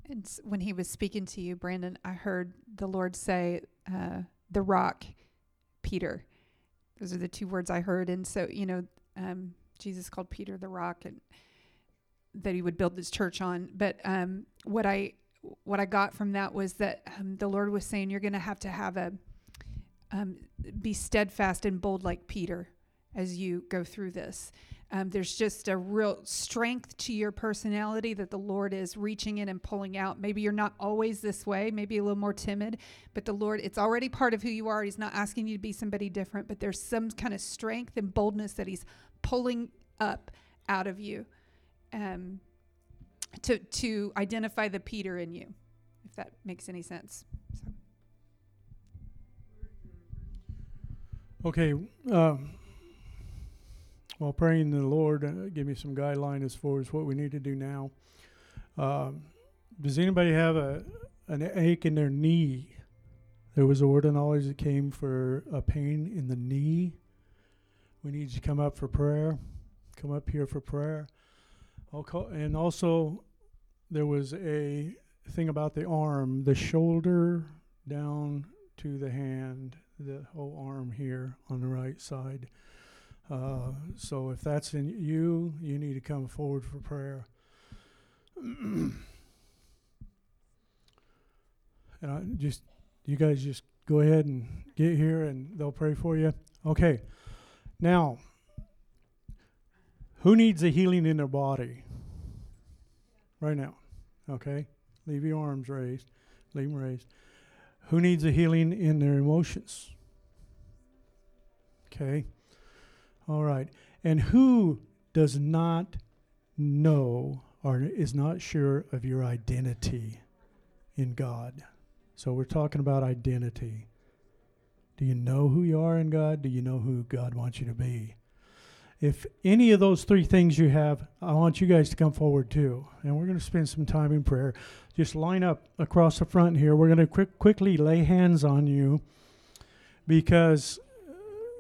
And when he was speaking to you, Brandon, I heard the Lord say, uh, "The rock, Peter." Those are the two words I heard, and so you know, um, Jesus called Peter the rock, and that he would build his church on. But um, what I what I got from that was that um, the Lord was saying, "You're going to have to have a um, be steadfast and bold like Peter as you go through this." Um, there's just a real strength to your personality that the Lord is reaching in and pulling out. Maybe you're not always this way, maybe a little more timid, but the Lord, it's already part of who you are. He's not asking you to be somebody different, but there's some kind of strength and boldness that He's pulling up out of you um, to, to identify the Peter in you, if that makes any sense. So. Okay. Um, while praying to the Lord, uh, give me some guideline as far as what we need to do now. Um, does anybody have a an ache in their knee? There was a word of knowledge that came for a pain in the knee. We need you to come up for prayer. Come up here for prayer. Call, and also, there was a thing about the arm, the shoulder down to the hand, the whole arm here on the right side. Uh, so if that's in you, you need to come forward for prayer. and I just, you guys just go ahead and get here and they'll pray for you. Okay. Now, who needs a healing in their body? Right now. Okay? Leave your arms raised. Leave them raised. Who needs a healing in their emotions? Okay. All right. And who does not know or is not sure of your identity in God? So we're talking about identity. Do you know who you are in God? Do you know who God wants you to be? If any of those three things you have, I want you guys to come forward too. And we're going to spend some time in prayer. Just line up across the front here. We're going to quick, quickly lay hands on you because uh,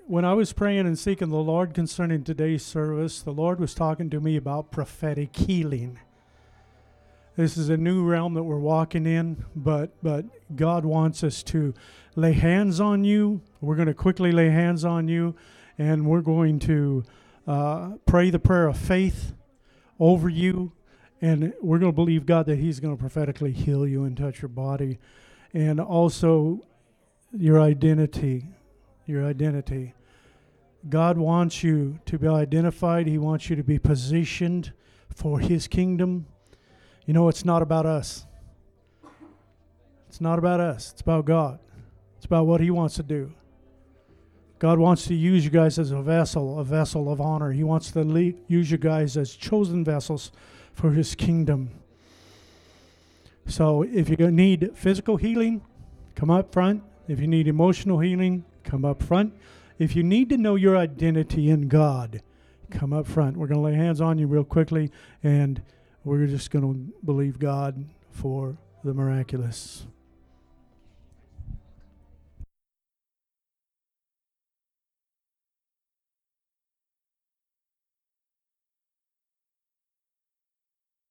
when I was praying and seeking the Lord concerning today's service, the Lord was talking to me about prophetic healing. This is a new realm that we're walking in, but but God wants us to lay hands on you. We're going to quickly lay hands on you, and we're going to uh, pray the prayer of faith over you, and we're going to believe God that He's going to prophetically heal you and touch your body, and also your identity, your identity. God wants you to be identified. He wants you to be positioned for His kingdom. You know, it's not about us. It's not about us. It's about God. It's about what He wants to do. God wants to use you guys as a vessel, a vessel of honor. He wants to lead, use you guys as chosen vessels for His kingdom. So if you need physical healing, come up front. If you need emotional healing, come up front. If you need to know your identity in God, come up front. We're going to lay hands on you real quickly, and we're just going to believe God for the miraculous.